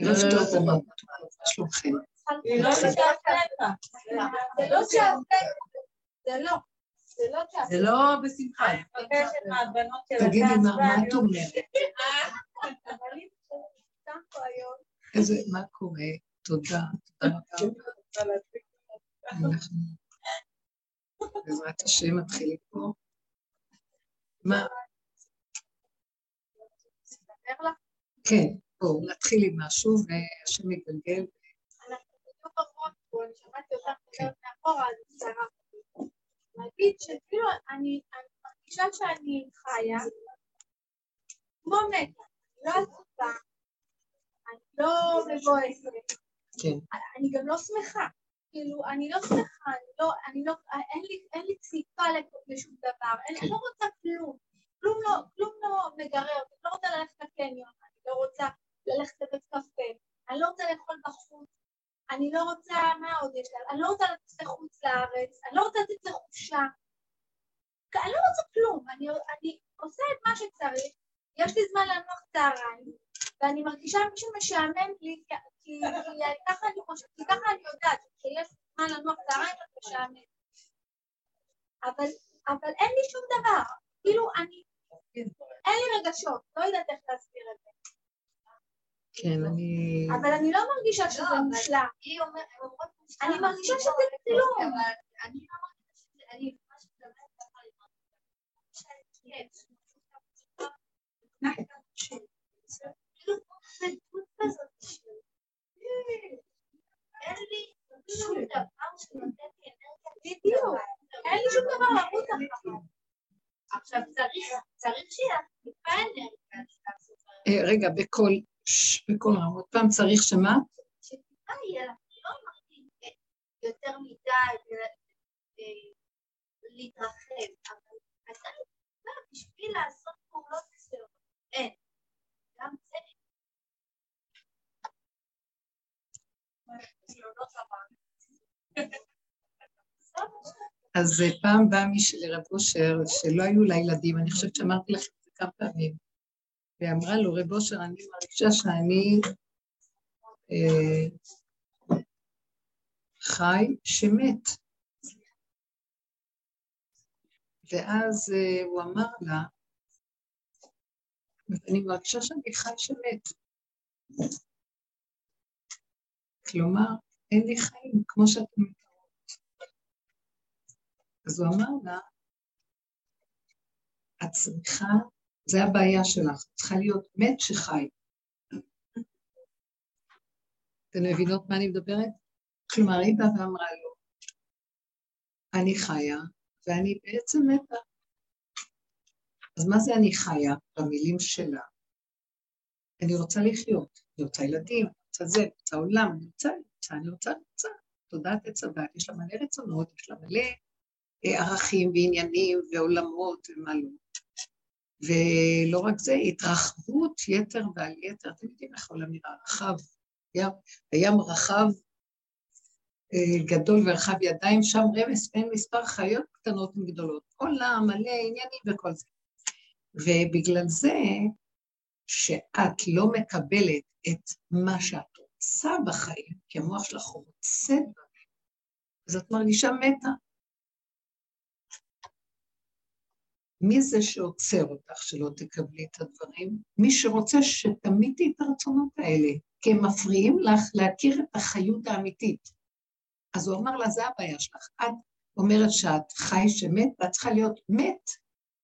לא אמרת, מה שלומכם? היא לא שעפתך. זה לא שעפתך. זה לא. זה לא בשמחה. תגידי, מה את אומרת? איזה, מה קורה? תודה, תודה רבה. בעזרת השם מתחילים פה. מה? כן, בואו נתחיל עם משהו והשם יגלגל. פה, אני להגיד שכאילו אני מרגישה שאני חיה כמו מתה, לא עצובה, אני לא מבואסת, כן. אני גם לא שמחה, כאילו, אני לא שמחה, אני לא, אני לא, אין לי, דחיפה לשום דבר, אני כן. לא רוצה כלום, כלום לא, כלום לא מגרר, אני לא רוצה ללכת לקניון, אני לא רוצה ללכת לבית קפה, אני לא רוצה לאכול בחוץ, אני לא רוצה, מה עוד יש לה? אני לא רוצה לצאת לחוץ לארץ, אני לא רוצה לצאת לחופשה. אני לא רוצה כלום, אני, אני עושה את מה שצריך, יש לי זמן לנוח צהריים, ואני מרגישה מישהו משעמם לי, כי, כי, כי ככה אני חושבת, כי ככה אני יודעת, שיש זמן לנוח צהריים ואת משעמם. אבל, אבל אין לי שום דבר, כאילו אני, אין לי רגשות, לא יודעת איך להסביר את זה. כן, אני... אבל אני לא מרגישה שזה מושלם. אני מרגישה שזה כלום. לא אין לי שום דבר שנותן לי אנרגיה. בדיוק. אין לי שום דבר לרוץ אחריו. עכשיו צריך שיהיה. אה, רגע, בכל, ש- בכל רמות. פעם צריך שמה? שטיפה יהיה לך, לא אמרתי יותר מדי להתרחב, אבל אתה טיפה בשביל לעשות פעולות מסוימות. אין. גם זה אז אה, פעם באה מישהי לרב אושר, שלא היו לה ילדים, אני חושבת שאמרתי לכם את זה כמה פעמים, ואמרה לו, רב אושר, אני מרגישה שאני אה, חי שמת. ואז אה, הוא אמר לה, אני מרגישה שאני חי שמת. כלומר, אין לי חיים, כמו שאתם מתארות. אז הוא אמר לה, את צריכה, זה הבעיה שלך, צריכה להיות מת שחי. אתן מבינות מה אני מדברת? כלומר, היא באה ואמרה לו, אני חיה, ואני בעצם מתה. אז מה זה אני חיה? במילים שלה. אני רוצה לחיות, אני רוצה ילדים, אני רוצה זה, אני רוצה עולם, אני רוצה, אני רוצה, אני רוצה, אני רוצה. תודעת עץ הדת, יש לה מלא רצונות, יש לה מלא אה, ערכים ועניינים ועולמות ומה לא. ולא רק זה, התרחבות יתר ועל יתר, אתם יודעים איך העולם נראה רחב, ים, הים רחב, אה, גדול ורחב ידיים, שם רמס בין מספר חיות קטנות וגדולות, עולם מלא עניינים וכל זה. ובגלל זה, שאת לא מקבלת את מה שאת רוצה בחיים, כי המוח שלך רוצה אז את מרגישה מתה. מי זה שעוצר אותך שלא תקבלי את הדברים? מי שרוצה שתמיתי את הרצונות האלה, כי הם מפריעים לך להכיר את החיות האמיתית. אז הוא אמר לה, זה הבעיה שלך. את אומרת שאת חי שמת, ואת צריכה להיות מת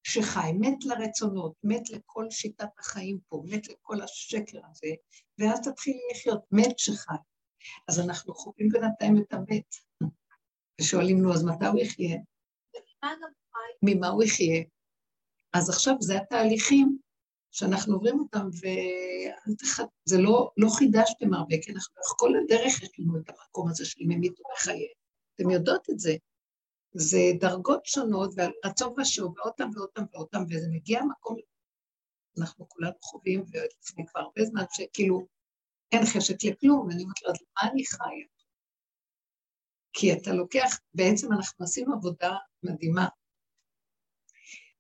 שחי, מת לרצונות, מת לכל שיטת החיים פה, מת לכל השקר הזה, ואז תתחילי לחיות, מת שחי. אז אנחנו חווים בינתיים את המת, ושואלים, נו, אז מתי הוא יחיה? ממה הוא יחיה? אז עכשיו זה התהליכים שאנחנו עוברים אותם, וזה לא, לא חידשתם הרבה, כי אנחנו כל הדרך יש לנו את המקום הזה של ממית ובחיי. אתם יודעות את זה. זה דרגות שונות, והרצון ושוב, ועודם ועודם ועודם, וזה מגיע מקום, אנחנו כולנו חווים, ולפני כבר הרבה זמן, שכאילו אין חשק לכלום, ואני אומרת לו, אז מה אני חיה? כי אתה לוקח, בעצם אנחנו עשינו עבודה מדהימה.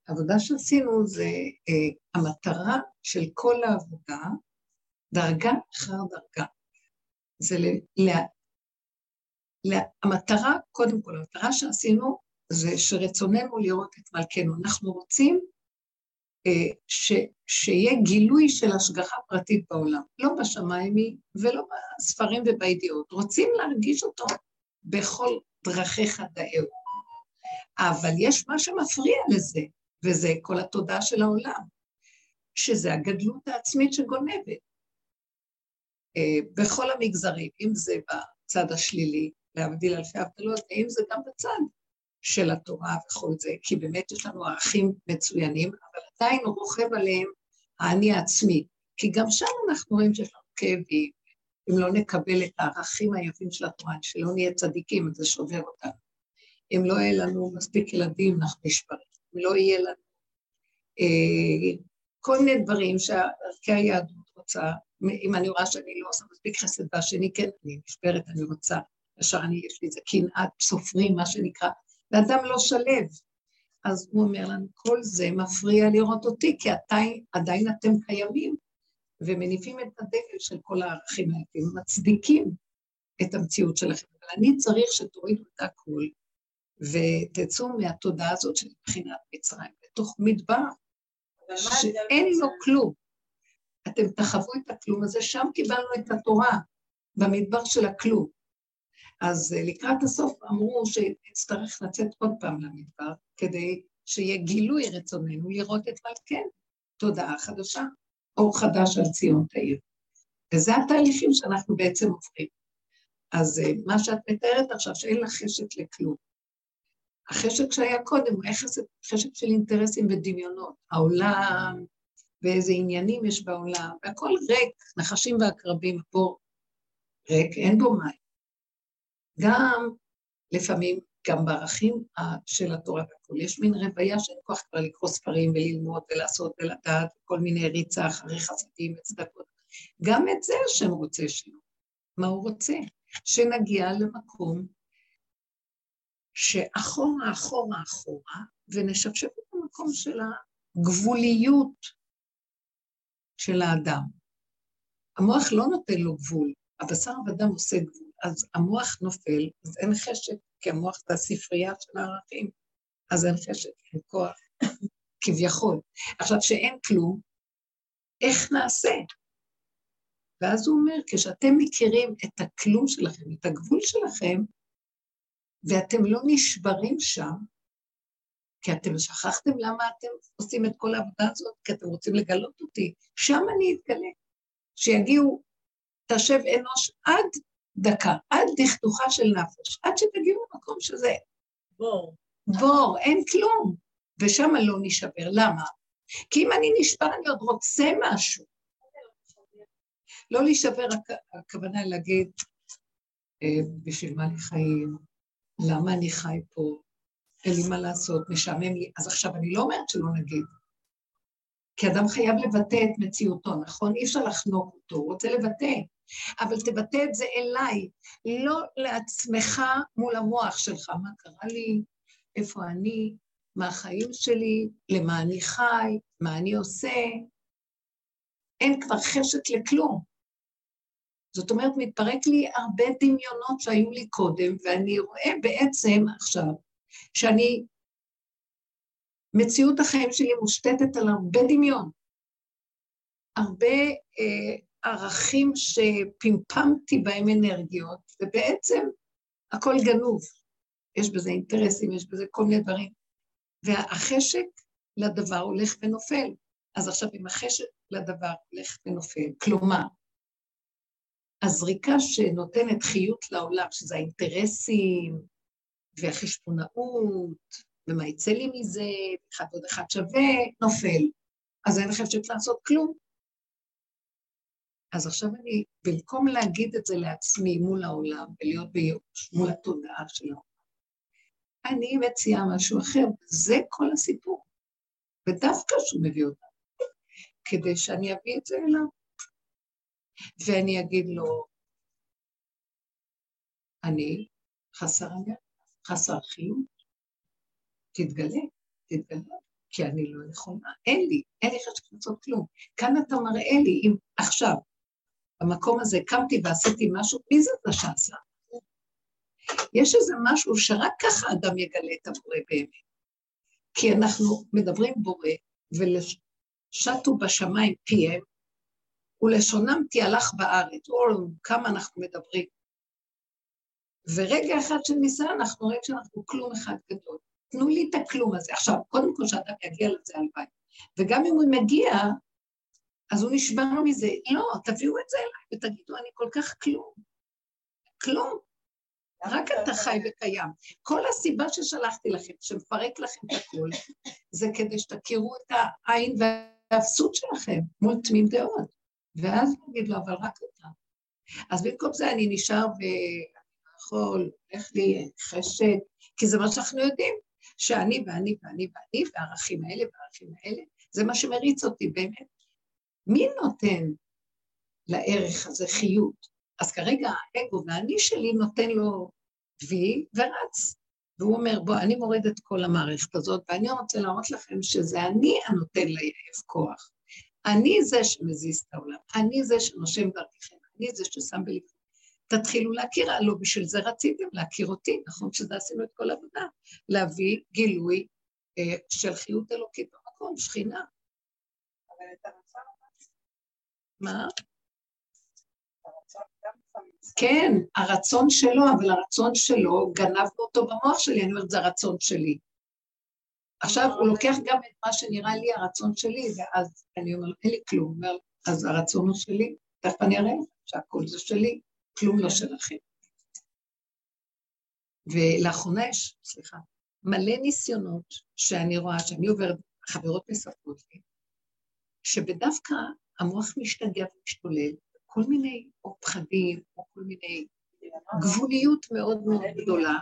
העבודה שעשינו זה, אה, המטרה של כל העבודה דרגה אחר דרגה. זה ל... ל... ל... המטרה, קודם כל, המטרה שעשינו זה שרצוננו לראות את מלכנו. אנחנו רוצים אה, ש... שיהיה גילוי של השגחה פרטית בעולם, לא בשמיים ולא בספרים ובידיעות. רוצים להרגיש אותו בכל דרכיך דאהו. אבל יש מה שמפריע לזה, וזה כל התודעה של העולם, שזה הגדלות העצמית שגונבת. אה, בכל המגזרים, אם זה בצד השלילי, להבדיל אלפי הבדלות, ואם זה גם בצד של התורה וכל זה, כי באמת יש לנו ערכים מצוינים, אבל עדיין הוא רוכב עליהם האני העצמי, כי גם שם אנחנו רואים שיש לנו כאבים, אם לא נקבל את הערכים היפים של התורה, שלא נהיה צדיקים, זה שובר אותנו. אם לא יהיה לנו מספיק ילדים, אנחנו נשברים. לא יהיה לנו אה, כל מיני דברים שערכי היהדות רוצה, אם אני רואה שאני לא עושה מספיק חסד והשני כן, אני נשברת, אני רוצה, ישר אני, יש לי איזה קנאת סופרים, מה שנקרא, ואדם לא שלב. אז הוא אומר לנו, כל זה מפריע לראות אותי, כי עדיין, עדיין אתם קיימים, ומניפים את הדגל של כל הערכים האלה, מצדיקים את המציאות שלכם. אבל אני צריך שתורידו את הכול, ותצאו מהתודעה הזאת של מבחינת מצרים, לתוך מדבר, שאין לו כלום. אתם תחוו את הכלום הזה, שם קיבלנו את התורה, במדבר של הכלום. אז אה, לקראת הסוף אמרו שנצטרך לצאת עוד פעם למדבר, כדי שיהיה גילוי רצוננו לראות את מלכנו, תודעה חדשה, אור חדש על ציון תאיר. וזה התהליכים שאנחנו בעצם עוברים. אז אה, מה שאת מתארת עכשיו, שאין לך חשק לכלום. החשק שהיה קודם הוא חשק של אינטרסים ודמיונות. העולם, ואיזה עניינים יש בעולם, והכל ריק, נחשים ועקרבים, פה ריק, אין בו מים. גם לפעמים, גם בערכים של התורה והכול, יש מין רוויה שאין כוח כבר לקרוא ספרים וללמוד ולעשות ולדעת, כל מיני ריצה אחרי חסדים וצדקות. גם את זה השם רוצה שלו. מה הוא רוצה? שנגיע למקום שאחורה, אחורה, אחורה, ונשפשף את המקום של הגבוליות של האדם. המוח לא נותן לו גבול, הבשר ודם עושה גבול, אז המוח נופל, אז אין חשק, כי המוח זה הספרייה של הערכים, אז אין חשק, אין כוח, כביכול. עכשיו, שאין כלום, איך נעשה? ואז הוא אומר, כשאתם מכירים את הכלום שלכם, את הגבול שלכם, ואתם לא נשברים שם, כי אתם שכחתם למה אתם עושים את כל העבודה הזאת, כי אתם רוצים לגלות אותי, שם אני אתגלה. שיגיעו, תשב אנוש עד דקה, עד דכדוכה של נפש, עד שתגיעו למקום שזה. בור. בור, אין כלום. ושם לא נשבר. למה? כי אם אני נשבר, אני עוד רוצה משהו. לא להישבר, הכוונה להגיד, אה, בשביל מה לי חיים? למה אני חי פה? אין לי מה לעשות, משעמם לי. אז עכשיו, אני לא אומרת שלא נגיד. כי אדם חייב לבטא את מציאותו, נכון? אי אפשר לחנוק אותו, הוא רוצה לבטא. אבל תבטא את זה אליי, לא לעצמך מול המוח שלך. מה קרה לי? איפה אני? מה החיים שלי? למה אני חי? מה אני עושה? אין כבר חשק לכלום. זאת אומרת, מתפרק לי הרבה דמיונות שהיו לי קודם, ואני רואה בעצם עכשיו שאני, מציאות החיים שלי מושתתת על הרבה דמיון, הרבה אה, ערכים שפמפמתי בהם אנרגיות, ובעצם הכל גנוב. יש בזה אינטרסים, יש בזה כל מיני דברים. והחשק לדבר הולך ונופל. אז עכשיו, אם החשק לדבר הולך ונופל, כלומר, הזריקה שנותנת חיות לעולם, שזה האינטרסים והחשבונאות, ומה יצא לי מזה, אחד עוד אחד שווה, נופל. אז אין חשבת לעשות כלום. אז עכשיו אני, במקום להגיד את זה לעצמי מול העולם ולהיות בייאוש, מול התודעה של העולם, אני מציעה משהו אחר, זה כל הסיפור. ודווקא שהוא מביא אותנו, כדי שאני אביא את זה אליו. ואני אגיד לו, אני חסר עניין, חסר חיות, תתגלה, תתגלה, כי אני לא יכולה, אין לי, אין לי חשק לעשות כלום. כאן אתה מראה לי, אם עכשיו, במקום הזה קמתי ועשיתי משהו, מי זה זה שעשה? יש איזה משהו שרק ככה אדם יגלה את הבורא באמת. כי אנחנו מדברים בורא, ולשטו בשמיים פיהם, ולשונם תהלך בארץ. או, כמה אנחנו מדברים. ורגע אחד של ניסיון אנחנו רואים שאנחנו כלום אחד גדול. תנו לי את הכלום הזה. עכשיו, קודם כל שאדם יגיע לזה הלוואי. וגם אם הוא מגיע, אז הוא נשבר מזה. לא, תביאו את זה אליי ותגידו, אני כל כך כלום. כלום. רק אתה חי וקיים. כל הסיבה ששלחתי לכם, שמפרק לכם את הכול, זה כדי שתכירו את העין והאפסות שלכם מול תמים דעות. ואז נגיד לו, אבל רק אתה. אז במקום זה אני נשאר ואני לא יכול, איך לי חשק, כי זה מה שאנחנו יודעים, שאני ואני ואני ואני, והערכים האלה והערכים האלה, זה מה שמריץ אותי באמת. מי נותן לערך הזה חיות? אז כרגע האגו והאני שלי נותן לו וי ורץ. והוא אומר, בוא, אני מוריד את כל המערכת הזאת, ואני רוצה להראות לכם שזה אני הנותן ליעף כוח. אני זה שמזיז את העולם, אני זה שנושם דרככם, אני זה ששם בלבכם. תתחילו להכיר, לא בשביל זה רציתם להכיר אותי, נכון שזה עשינו את כל העבודה, להביא גילוי אה, של חיות אלוקית במקום, שכינה. אבל את הרצון מה? כן, הרצון שלו, אבל הרצון שלו, גנבנו אותו במוח שלי, אני אומרת, זה הרצון שלי. עכשיו הוא לוקח גם את מה שנראה לי הרצון שלי, ואז אני אומרת, אין לי כלום. אומר, אז הרצון הוא שלי, תכף אני אראה שהכל זה שלי, כלום לא שלכם. ולאחרונה יש, סליחה, מלא ניסיונות שאני רואה, שאני עוברת, חברות מספרות לי, שבדווקא המוח משתגע ומשתולל, כל מיני או פחדים, או כל מיני גבוליות מאוד מאוד גדולה,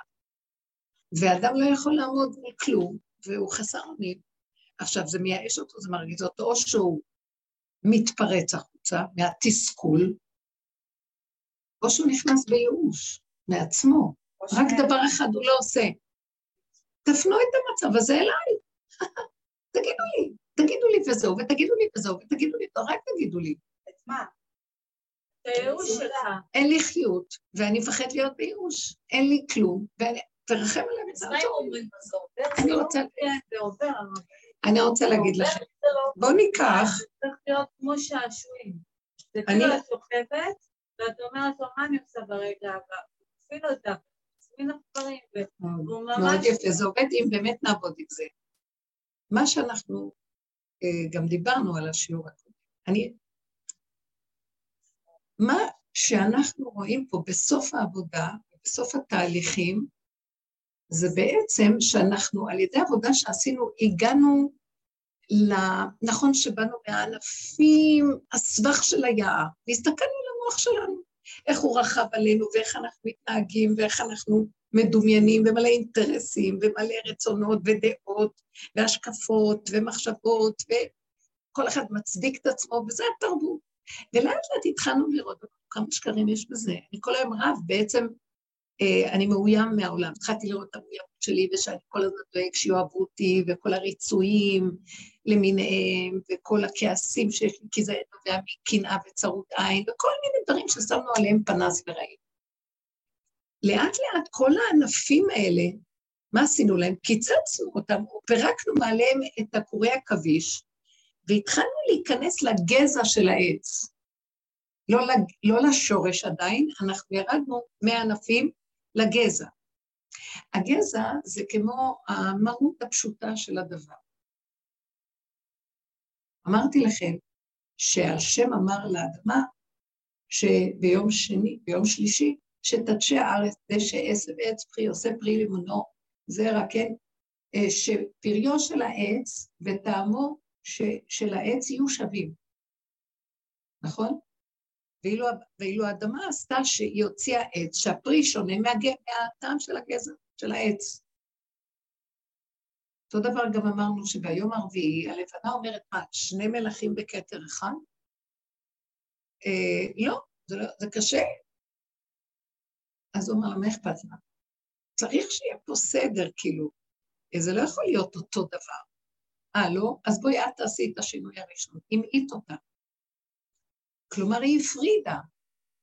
ואדם לא יכול לעמוד מול כלום, והוא חסר אונים. עכשיו, זה מייאש אותו, זה מרגיז אותו, או שהוא מתפרץ החוצה מהתסכול, או שהוא נכנס בייאוש מעצמו. רק דבר אחד הוא לא עושה. תפנו את המצב הזה אליי. תגידו לי, תגידו לי וזהו, ותגידו לי וזהו, ותגידו לי, רק תגידו לי. את מה? את הייאוש שלך. אין לי חיות, ואני מפחד להיות בייאוש. אין לי כלום, ואני... תרחם עליהם ותעזור לי. אני רוצה... אני רוצה להגיד לכם, בואו ניקח... זה צריך להיות כמו שעשועים. זה כאילו את שוכבת, ואת אומרת לו, מה אני עושה ברגע הבא? תפעיל אותה, לך דברים, והוא ממש... מאוד יפה, זה עובד אם באמת נעבוד עם זה. מה שאנחנו אה, גם דיברנו על השיעור הקודם. אני... מה שאנחנו רואים פה בסוף העבודה, בסוף התהליכים, זה בעצם שאנחנו, על ידי עבודה שעשינו, הגענו ל... נכון שבאנו מהענפים, הסבך של היער, והסתכלנו על המוח שלנו, איך הוא רכב עלינו, ואיך אנחנו מתנהגים, ואיך אנחנו מדומיינים, ומלא אינטרסים, ומלא רצונות ודעות, והשקפות, ומחשבות, וכל אחד מצדיק את עצמו, וזה התרבות. ולאט לאט התחלנו לראות כמה שקרים יש בזה. אני כל היום רב, בעצם אני מאוים מהעולם. התחלתי לראות את המאוימות שלי, ושאני כל הזמן דואג שיאהבו אותי, וכל הריצויים למיניהם, וכל הכעסים שיש לי, כי זה נובע מקנאה וצרות עין, וכל מיני דברים ששמנו עליהם פנס וראינו. לאט לאט כל הענפים האלה, מה עשינו להם? קיצצנו אותם, פירקנו מעליהם את עקורי עכביש, והתחלנו להיכנס לגזע של העץ. לא, לא לשורש עדיין, אנחנו ירדנו מהענפים לגזע. הגזע זה כמו המהות הפשוטה של הדבר. אמרתי לכם שהשם אמר לאדמה שביום שני, ביום שלישי, שתדשי הארץ דשא עשב עץ פרי עושה פרי לימונו זרע, כן? אה, שפריו של העץ וטעמו של העץ יהיו שווים, נכון? ואילו, ואילו האדמה עשתה שהיא הוציאה עץ, שהפרי שונה מהטעם של הגזע, של העץ. אותו דבר גם אמרנו שביום הרביעי, הלבנה אומרת, מה, שני מלכים בכתר אחד? אה, לא, זה לא, זה קשה. אז הוא אמר, מה אכפת לה? צריך שיהיה פה סדר, כאילו. זה לא יכול להיות אותו דבר. אה, לא? אז בואי את תעשי את השינוי הראשון, המעיט אותה. כלומר, היא הפרידה.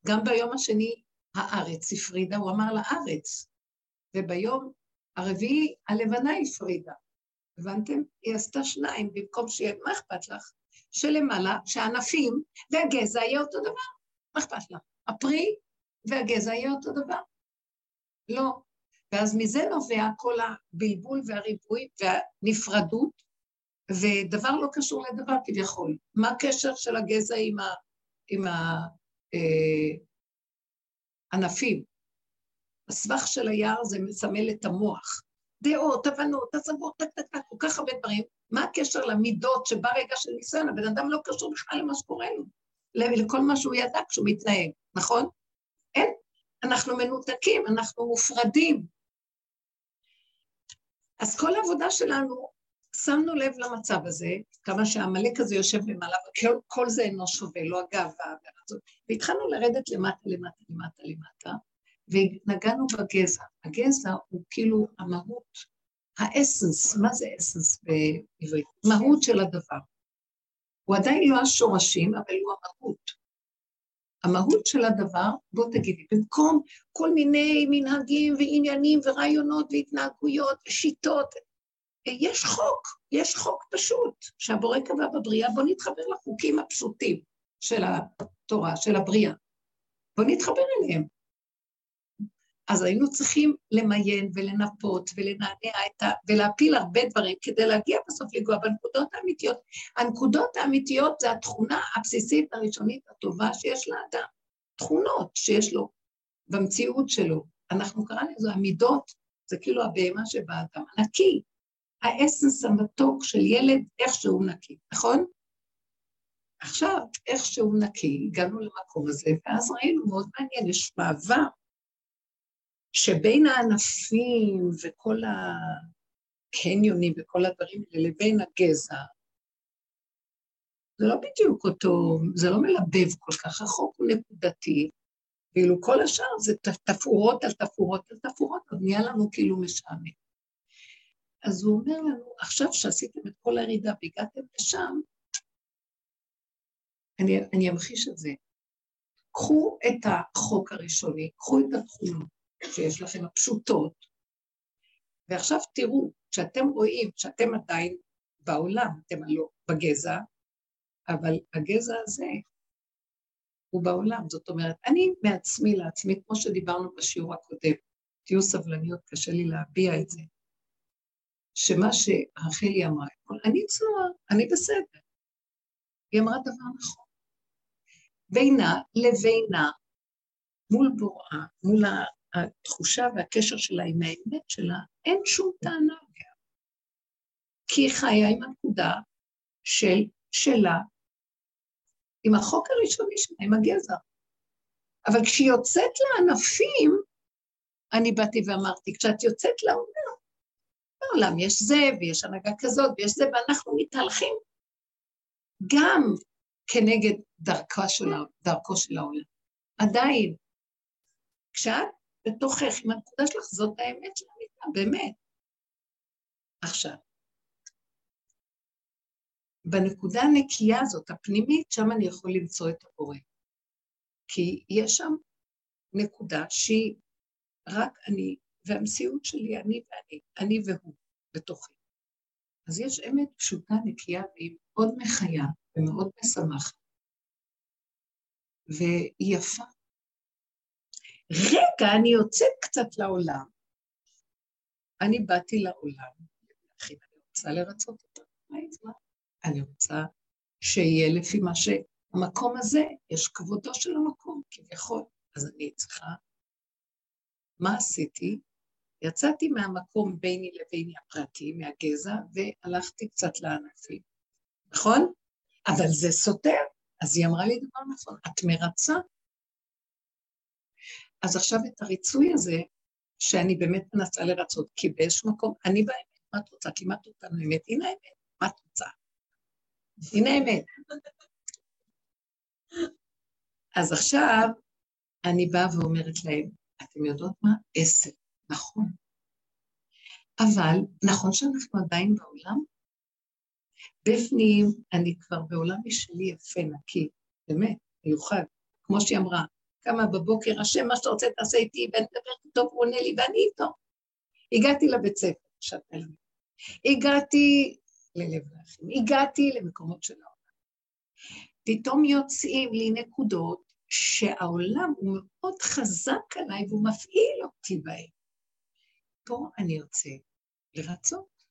גם ביום השני הארץ הפרידה, הוא אמר לארץ. וביום הרביעי הלבנה הפרידה. הבנתם? היא עשתה שניים במקום שיהיה, מה אכפת לך? שלמעלה, שהענפים והגזע יהיה אותו דבר. מה אכפת לך? הפרי והגזע יהיה אותו דבר. לא. ואז מזה נובע כל הבלבול והריבוי והנפרדות, ודבר לא קשור לדבר כביכול. מה הקשר של הגזע עם, ה, עם הענפים? אה, הסבך של היער זה מסמל את המוח. דעות, הבנות, השגות, טק טק טק, כל כך הרבה דברים. מה הקשר למידות שברגע של ניסיון הבן אדם לא קשור בכלל למה שקורה לו, לכל מה שהוא ידע כשהוא מתנהג, נכון? אין. אנחנו מנותקים, אנחנו מופרדים. אז כל העבודה שלנו, שמנו לב למצב הזה, כמה שהעמלק הזה יושב למעלה, וכל כל זה אינו שווה, לא הגאווה, והתחלנו לרדת למטה, למטה, למטה, למטה, ונגענו בגזע. הגזע הוא כאילו המהות, האסנס, מה זה אסנס בעברית? מהות של הדבר. הוא עדיין לא השורשים, אבל הוא המהות. המהות של הדבר, בוא תגידי, במקום כל מיני מנהגים ועניינים ורעיונות והתנהגויות ושיטות, יש חוק, יש חוק פשוט, שהבורא קבע בבריאה, בוא נתחבר לחוקים הפשוטים של התורה, של הבריאה. בוא נתחבר אליהם. אז היינו צריכים למיין ולנפות ולנענע את ה... ולהפיל הרבה דברים כדי להגיע בסוף לגוע בנקודות האמיתיות. הנקודות האמיתיות זה התכונה הבסיסית הראשונית הטובה שיש לאדם. תכונות שיש לו במציאות שלו. אנחנו קראנו לזה המידות, זה כאילו הבהמה שבאדם, הנקי. האסנס המתוק של ילד, איך שהוא נקי, נכון? עכשיו, איך שהוא נקי, הגענו למקום הזה, ואז ראינו מאוד מעניין, יש מעבר שבין הענפים וכל הקניונים וכל הדברים האלה לבין הגזע, זה לא בדיוק אותו, זה לא מלבב כל כך, החוק הוא נקודתי, ואילו כל השאר זה תפאורות על תפאורות על תפאורות, אז נהיה לנו כאילו משעמם. אז הוא אומר לנו, עכשיו שעשיתם את כל הירידה והגעתם לשם, אני, אני אמחיש את זה. קחו את החוק הראשוני, קחו את התכונות, שיש לכם הפשוטות, ועכשיו תראו, כשאתם רואים שאתם עדיין בעולם, אתם הלא בגזע, אבל הגזע הזה הוא בעולם, זאת אומרת, אני מעצמי לעצמי, כמו שדיברנו בשיעור הקודם, תהיו סבלניות, קשה לי להביע את זה, שמה שרחלי אמרה, אני צנועה, אני בסדר. היא אמרה דבר נכון. בינה לבינה, מול בוראה, מול התחושה והקשר שלה עם האמת שלה, אין שום טענה עליה. כי היא חיה עם הנקודה של, שלה, עם החוק הראשוני שלה, עם הגזע. אבל כשהיא יוצאת לענפים, אני באתי ואמרתי, כשאת יוצאת לעולם, בעולם יש זה, ויש הנהגה כזאת, ויש זה, ואנחנו מתהלכים גם כנגד דרכה של, דרכו של העולם. עדיין, כשאת בתוכך, עם הנקודה שלך, זאת האמת של המיטה, באמת. עכשיו, בנקודה הנקייה הזאת, הפנימית, שם אני יכול למצוא את הבורא. כי יש שם נקודה שהיא רק אני, והמציאות שלי אני ואני, אני והוא, בתוכי. אז יש אמת פשוטה, נקייה, והיא מאוד מחיה ומאוד משמחת, והיא יפה. רגע, אני יוצאת קצת לעולם. אני באתי לעולם, אני רוצה לרצות אותה. אני רוצה שיהיה לפי מה שהמקום הזה, יש כבודו של המקום, כביכול. אז אני צריכה... מה עשיתי? יצאתי מהמקום ביני לביני הפרטי, מהגזע, והלכתי קצת לענפים. נכון? אבל זה סותר. אז היא אמרה לי דבר נכון, את מרצה אז עכשיו את הריצוי הזה, שאני באמת מנסה לרצות, כי באיזשהו מקום, אני באמת, מה את רוצה? לימדת אותנו אמת, הנה האמת, מה את רוצה? הנה האמת. אז עכשיו אני באה ואומרת להם, אתם יודעות מה? עשר, נכון. אבל נכון שאנחנו עדיין בעולם? בפנים אני כבר בעולם משלי יפה, נקי, באמת. מיוחד, כמו שהיא אמרה, קמה בבוקר, השם, מה שאתה רוצה תעשה איתי, ואני מדברת איתו, הוא עונה לי, ואני איתו. הגעתי לבית ספר, שאתה הגעתי ללב לאחים, הגעתי למקומות של העולם. פתאום יוצאים לי נקודות שהעולם הוא מאוד חזק עליי והוא מפעיל אותי בהן. פה אני ארצה לרצות.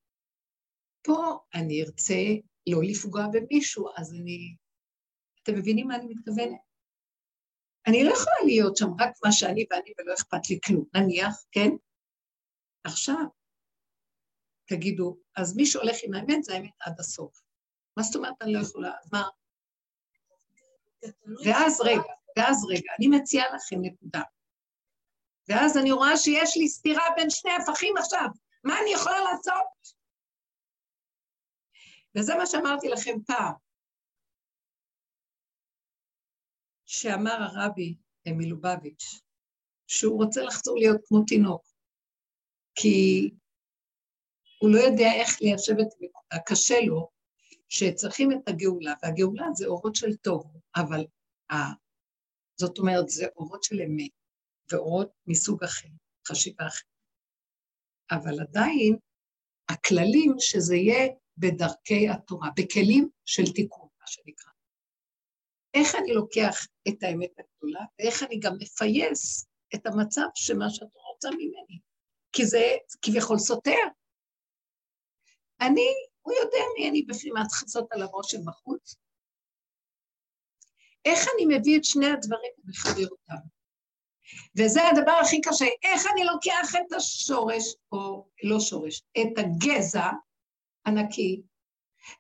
פה אני ארצה לא לפגוע במישהו, אז אני... אתם מבינים מה אני מתכוונת? אני לא יכולה להיות שם רק מה שאני ואני ולא אכפת לי כלום. נניח, כן? עכשיו, תגידו, אז מי שהולך עם האמת זה האמת עד הסוף. מה זאת אומרת אני לא יכולה? אז מה? ואז רגע, ואז רגע, אני מציעה לכם נקודה. ואז אני רואה שיש לי סתירה בין שני הפכים עכשיו, מה אני יכולה לעשות? וזה מה שאמרתי לכם פעם, שאמר הרבי מלובביץ', שהוא רוצה לחזור להיות כמו תינוק, כי הוא לא יודע איך ליישב את נקודה, קשה לו, שצריכים את הגאולה, והגאולה זה אורות של טוב, אבל ה... זאת אומרת, זה אורות של אמת, ואורות מסוג אחר, חשיבה אחרת. אבל עדיין, הכללים שזה יהיה בדרכי התורה, בכלים של תיקון, מה שנקרא. איך אני לוקח את האמת הגדולה, ואיך אני גם מפייס את המצב שמה שאת רוצה ממני, כי זה כביכול סותר. אני, הוא יודע מי אני בפנים, לעשות על הראש של בחוץ? איך אני מביא את שני הדברים ומחבר אותם? וזה הדבר הכי קשה, איך אני לוקח את השורש, או לא שורש, את הגזע הנקי,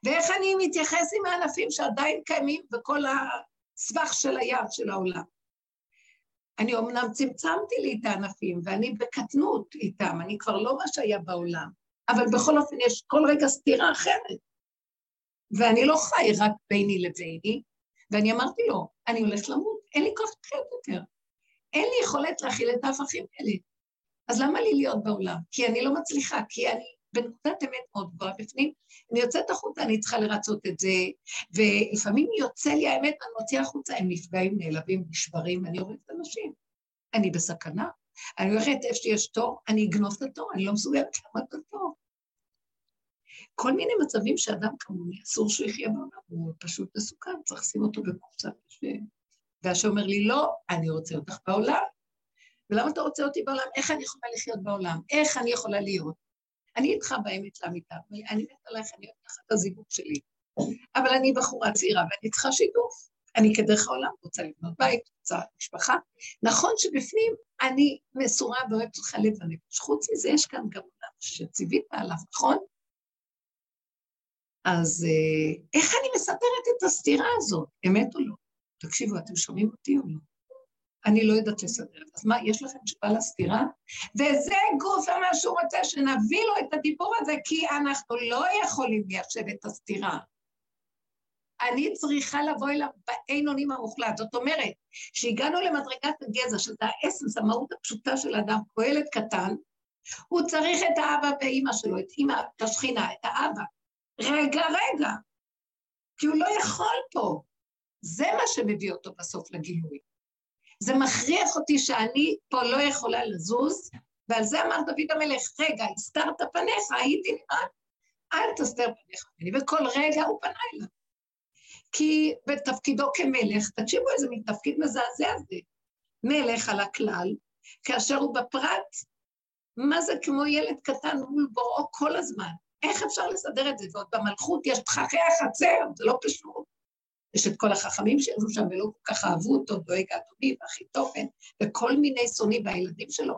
ואיך אני מתייחס עם הענפים שעדיין קיימים בכל הסבך של היד של העולם. אני אמנם צמצמתי לי את הענפים, ואני בקטנות איתם, אני כבר לא מה שהיה בעולם, אבל בכל אופן יש כל רגע סתירה אחרת. ואני לא חי רק ביני לביני, ואני אמרתי לו, אני הולך למות, אין לי כוח לחיות יותר. אין לי יכולת להכיל את ההפכים האלה. אז למה לי להיות בעולם? כי אני לא מצליחה, כי אני בנקודת אמת מאוד גבוהה בפנים, אני יוצאת החוצה, אני צריכה לרצות את זה, ולפעמים יוצא לי האמת, אני מוציאה החוצה, הם נפגעים, נעלבים, נשברים, ואני הורגת אנשים. אני בסכנה. אני הולכת איפה שיש תור, אני אגנוב את התור, אני לא מסוגלת לעמוד בתור. כל מיני מצבים שאדם כמוני, אסור שהוא יחיה בעולם, הוא פשוט מסוכן, צריך לשים אותו בקופסה. והשם אומר לי, לא, אני רוצה אותך בעולם. ולמה אתה רוצה אותי בעולם? איך אני יכולה לחיות בעולם? איך אני יכולה להיות? אני איתך באמת לאמיתה, אני מת עלייך, אני אוהבת לך את הזיווג שלי. אבל אני בחורה צעירה ואני צריכה שיתוף. אני כדרך העולם רוצה לבנות בית, רוצה משפחה. נכון שבפנים אני מסורה ואוהבת אותך לב הנפש. חוץ מזה יש כאן גם עולם שציווית עליו, נכון? אז אה, איך אני מסדרת את הסתירה הזאת, אמת או לא? תקשיבו, אתם שומעים אותי או לא? אני לא יודעת לסדר. אז מה, יש לכם תשובה לסתירה? וזה גוף מה שהוא רוצה, שנביא לו את הדיבור הזה, כי אנחנו לא יכולים ליישב את הסתירה. אני צריכה לבוא אליו באין אונים המוחלט. זאת אומרת, שהגענו למדרגת הגזע, שזה האסנס, המהות הפשוטה של אדם, ילד קטן, הוא צריך את האבא ואימא שלו, את אימא, את השכינה, את האבא. רגע, רגע, כי הוא לא יכול פה. זה מה שמביא אותו בסוף לגילוי. זה מכריח אותי שאני פה לא יכולה לזוז, ועל זה אמר דוד המלך, רגע, הסתרת פניך, הייתי נראה, אל תסתר פניך ממני, וכל רגע הוא פנה אליו. כי בתפקידו כמלך, תקשיבו איזה מין תפקיד מזעזע זה, מלך על הכלל, כאשר הוא בפרט, מה זה כמו ילד קטן מול בוראו כל הזמן? איך אפשר לסדר את זה? ועוד במלכות יש תככי החצר, זה לא פשוט. יש את כל החכמים שישבו שם ולא כל כך אהבו אותו, דואג אדוני והחיתופן, וכל מיני שונאים והילדים שלו.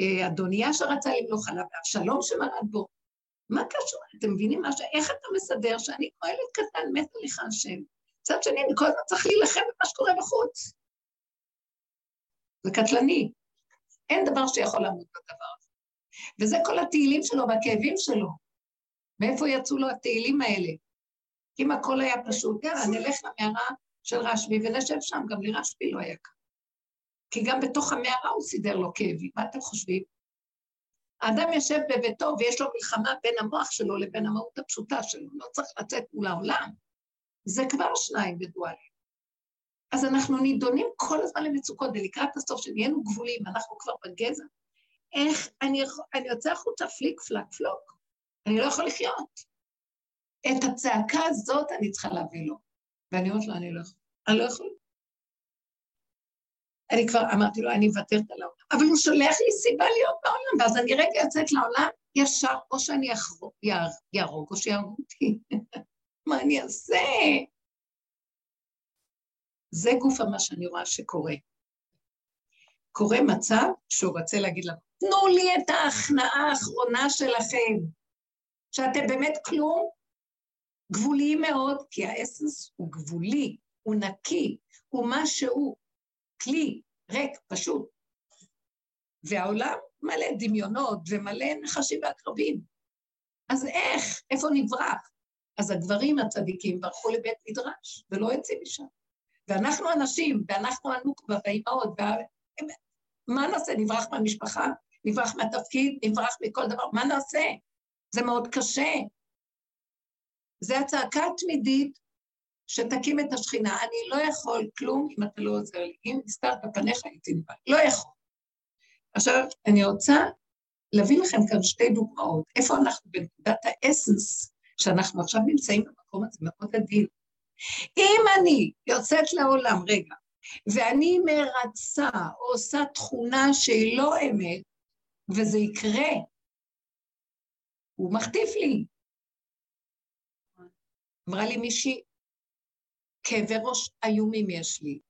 אה, אדוניה שרצה למלוך עליו, ואבשלום שמרד בו. מה קשור? אתם מבינים מה ש... איך אתה מסדר שאני כמו ילד קטן, מת עליך השם. מצד שני, אני כל הזמן צריך להילחם במה שקורה בחוץ. זה קטלני. אין דבר שיכול לעמוד בדבר הזה. וזה כל התהילים שלו והכאבים שלו. מאיפה יצאו לו התהילים האלה? אם הכל היה פשוט, יאללה, נלך למערה של רשב"י ונשב שם, גם לרשב"י לא היה קל. כי גם בתוך המערה הוא סידר לו כאבים, מה אתם חושבים? האדם יושב בביתו ויש לו מלחמה בין המוח שלו לבין המהות הפשוטה שלו, לא צריך לצאת מול העולם. זה כבר שניים בדואלים. אז אנחנו נידונים כל הזמן למצוקות, ולקראת הסוף, שנהיינו גבולים, אנחנו כבר בגזע. איך אני אני יוצא החוצה פליק פלק פלוק, אני לא יכול לחיות. את הצעקה הזאת אני צריכה להביא לו. ואני אומרת לו, אני לא יכול. אני לא יכול. אני כבר אמרתי לו, אני מוותרת על העולם. אבל הוא שולח לי סיבה להיות בעולם, ואז אני רגע יוצאת לעולם, ישר, או שאני יהרוג, או שיהרגו אותי. מה אני אעשה? זה גופה מה שאני רואה שקורה. קורה מצב שהוא רוצה להגיד לנו, תנו לי את ההכנעה האחרונה שלכם, שאתם באמת כלום, גבוליים מאוד, כי האסנס הוא גבולי, הוא נקי, הוא מה שהוא, כלי, ריק, פשוט. והעולם מלא דמיונות ומלא נחשים ועקרבים. אז איך? איפה נברח? אז הגברים הצדיקים ברחו לבית מדרש ולא יוצאים משם. ואנחנו אנשים, ואנחנו הנוקבה והאימהות, וה... מה נעשה? נברח מהמשפחה? נברח מהתפקיד? נברח מכל דבר? מה נעשה? זה מאוד קשה. זה הצעקה התמידית שתקים את השכינה. אני לא יכול כלום אם אתה לא עוזר לי. אם הסתרת פניך הייתי נבהל. לא יכול. עכשיו, אני רוצה להביא לכם כאן שתי דוגמאות. איפה אנחנו בנקודת האסנס, שאנחנו עכשיו נמצאים במקום הזה מאוד עדין. אם אני יוצאת לעולם, רגע, ואני מרצה, או עושה תכונה שהיא לא אמת, וזה יקרה, הוא מחטיף לי. אמרה לי מישהי, כאבי ראש איומים יש לי,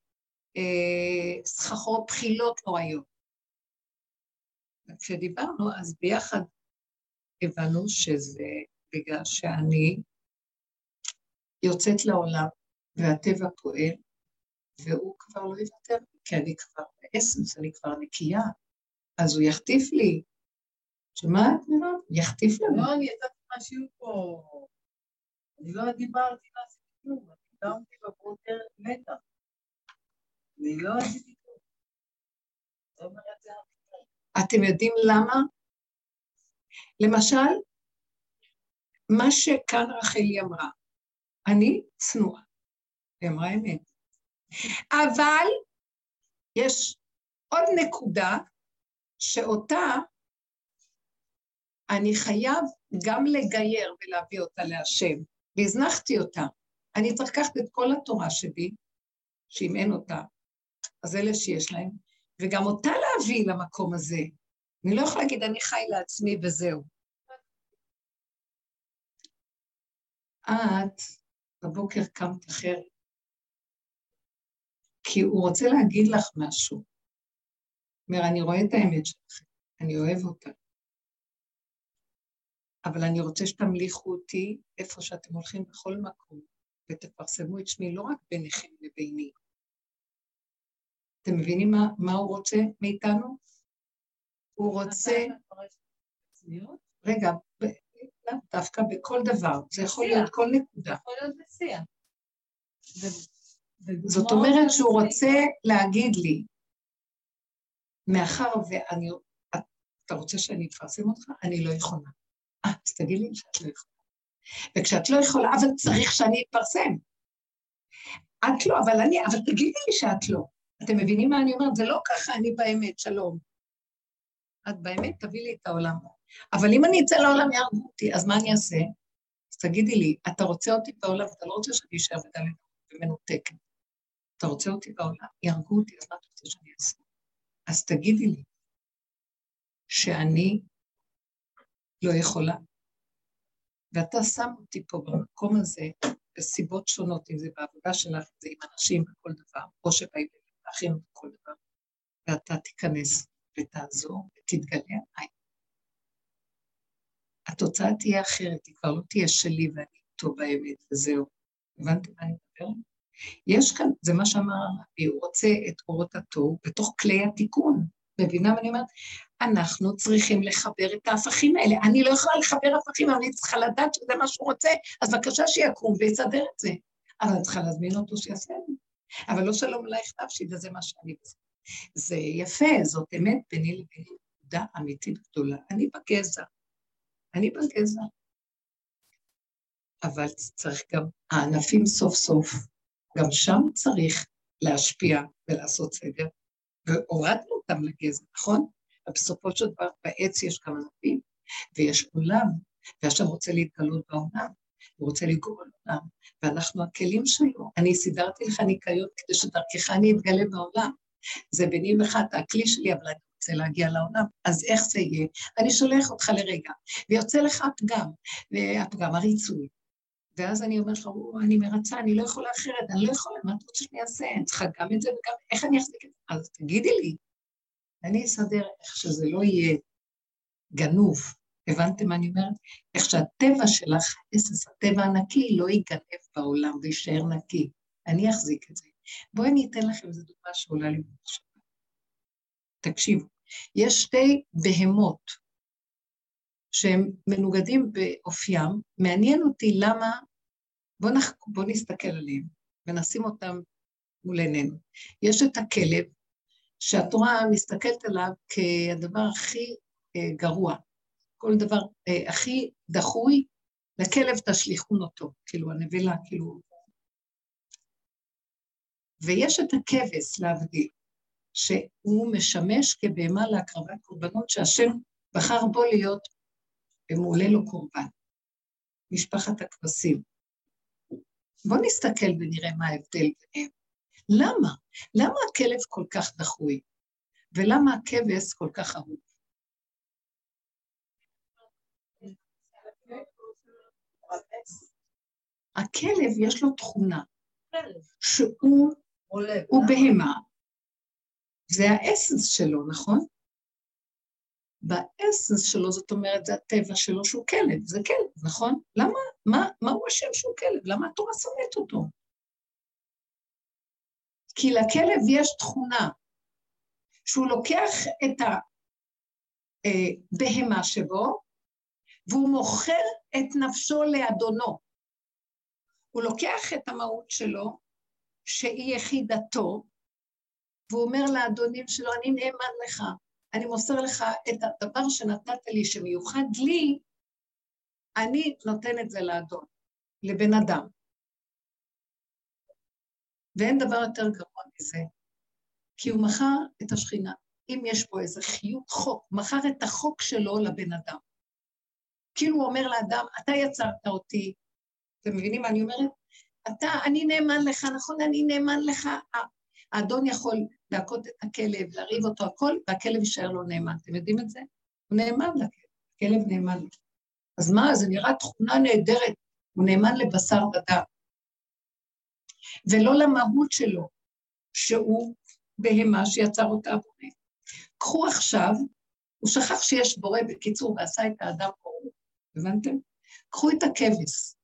אה, סככות, בחילות נוראיות. כשדיברנו, אז ביחד הבנו שזה בגלל שאני יוצאת לעולם, והטבע פועל, והוא כבר לא יוותר כי אני כבר באסנס, אני כבר נקייה, אז הוא יחטיף לי. שומעת, מירב? יחטיף לנו. לא, אני יצאתי מהשיעור פה. אני לא דיברתי, לא עשיתי כלום, אני קמתי בבוקר מתח. אני לא עשיתי כלום. אתם יודעים למה? למשל, מה שכאן רחלי אמרה, אני צנועה. היא אמרה אמת. אבל יש עוד נקודה שאותה אני חייב גם לגייר ולהביא אותה להשם, והזנחתי אותה. אני צריך לקחת את כל התורה שבי, שאם אין אותה, אז אלה שיש להם, וגם אותה להביא למקום הזה. אני לא יכולה להגיד, אני חי לעצמי וזהו. את בבוקר קמת אחרת. כי הוא רוצה להגיד לך משהו. אומר, אני רואה את האמת שלכם, אני אוהב אותה. אבל אני רוצה שתמליכו אותי איפה שאתם הולכים בכל מקום, ותפרסמו את שמי לא רק ביניכם לביני. אתם מבינים מה, מה הוא רוצה מאיתנו? הוא רוצה... רגע, לאו דווקא בכל דבר, זה יכול להיות כל נקודה. יכול להיות בשיח. זאת אומרת שהוא רוצה להגיד לי, מאחר ואני, אתה רוצה שאני אפרסם אותך? אני לא יכולה. אה, אז תגיד לי שאת לא יכולה. וכשאת לא יכולה, אבל צריך שאני אפרסם. את לא, אבל אני, אבל תגידי לי שאת לא. אתם מבינים מה אני אומרת? זה לא ככה, אני באמת, שלום. את באמת תביא לי את העולם. אבל אם אני אצא לעולם יהרגו אותי, אז מה אני אעשה? אז תגידי לי, אתה רוצה אותי בעולם, אתה לא רוצה שאני אשאר בדלת ומנותקת. אתה רוצה אותי בעולם, יהרגו אותי, אז מה אתה רוצה שאני אעשה? אז תגידי לי שאני לא יכולה. ואתה שם אותי פה במקום הזה בסיבות שונות, אם זה בעבודה שלך, אם זה עם אנשים בכל דבר, או שבאים להכין בכל דבר, ואתה תיכנס ותעזור ותתגלה עליי. התוצאה תהיה אחרת, היא כבר לא תהיה שלי ואני איתו באמת, וזהו. הבנתם מה אני מדברת? יש כאן, זה מה שאמר הרבי, הוא רוצה את אורות התוהו בתוך כלי התיקון. מבינה מה אני אומרת? אנחנו צריכים לחבר את ההפכים האלה. אני לא יכולה לחבר הפכים, אבל אני צריכה לדעת שזה מה שהוא רוצה, אז בבקשה שיקום ויסדר את זה. אבל אני צריכה להזמין אותו שיעשה את זה. אבל לא שלום עלייך נפשי, וזה מה שאני עושה. זה יפה, זאת אמת ביני לביני נקודה אמיתית גדולה. אני בגזע. אני בגזע. אבל צריך גם, הענפים סוף סוף, גם שם צריך להשפיע ולעשות סדר, והורדנו אותם לגזע, נכון? בסופו של דבר בעץ יש כמה נביאים, ויש עולם, והשם רוצה להתגלות בעולם, הוא רוצה לגור על עולם, ואנחנו הכלים שלו. אני סידרתי לך ניקיון כדי שדרכך אני אתגלה בעולם. זה ביני ובך, אתה הכלי שלי, אבל אני רוצה להגיע לעולם. אז איך זה יהיה? אני שולח אותך לרגע, ויוצא לך הפגם, והפגם הריצוי. ואז אני אומרת לך, אני מרצה, אני לא יכולה אחרת, אני לא יכולה, מה את רוצה שאני אעשה? אני צריכה גם את זה וגם, איך אני אחזיק את זה? אז תגידי לי, אני אסדר איך שזה לא יהיה גנוב. הבנתם מה אני אומרת? איך שהטבע שלך, אסס הטבע הנקי, לא ייגנב בעולם ויישאר נקי. אני אחזיק את זה. בואי אני אתן לכם איזו דוגמה שעולה לי במחשבה. תקשיבו, יש שתי בהמות שהם מנוגדים באופיים, מעניין אותי למה, בואו נח... בוא נסתכל עליהם ונשים אותם מול עינינו. יש את הכלב, שהתורה מסתכלת עליו כהדבר הכי אה, גרוע, כל דבר אה, הכי דחוי, לכלב תשליכון אותו, כאילו הנבלה, כאילו... ויש את הכבש להבדיל, שהוא משמש כבהמה להקרבת קורבנות שהשם בחר בו להיות ומעולה לו קורבן. משפחת הכבשים. בואו נסתכל ונראה מה ההבדל ביניהם. למה? למה הכלב כל כך דחוי? ולמה הכבש כל כך אהוב? הכלב יש לו תכונה, שהוא בהמה, זה האסנס שלו, נכון? באסנס שלו, זאת אומרת, זה הטבע שלו שהוא כלב, זה כלב, נכון? למה, מה, מה הוא השם שהוא כלב? למה התורה שונאת אותו? כי לכלב יש תכונה, שהוא לוקח את הבהמה שבו, והוא מוכר את נפשו לאדונו. הוא לוקח את המהות שלו, שהיא יחידתו, והוא אומר לאדונים שלו, אני נאמן לך, אני מוסר לך את הדבר שנתת לי, שמיוחד לי, אני נותן את זה לאדון, לבן אדם. ואין דבר יותר גרוע מזה, כי הוא מכר את השכינה. אם יש פה איזה חיות חוק, מכר את החוק שלו לבן אדם. כאילו הוא אומר לאדם, אתה יצרת אותי, אתם מבינים מה אני אומרת? אתה, אני נאמן לך, נכון, אני נאמן לך. האדון יכול להכות את הכלב, להריב אותו, הכל, והכלב יישאר לו נאמן. אתם יודעים את זה? הוא נאמן לכלב, הכלב נאמן. אז מה, זה נראה תכונה נהדרת, הוא נאמן לבשר ודם. ולא למהות שלו, שהוא בהמה שיצר אותה הבורא. קחו עכשיו, הוא שכח שיש בורא בקיצור ועשה את האדם ברור, הבנתם? קחו את הכבש,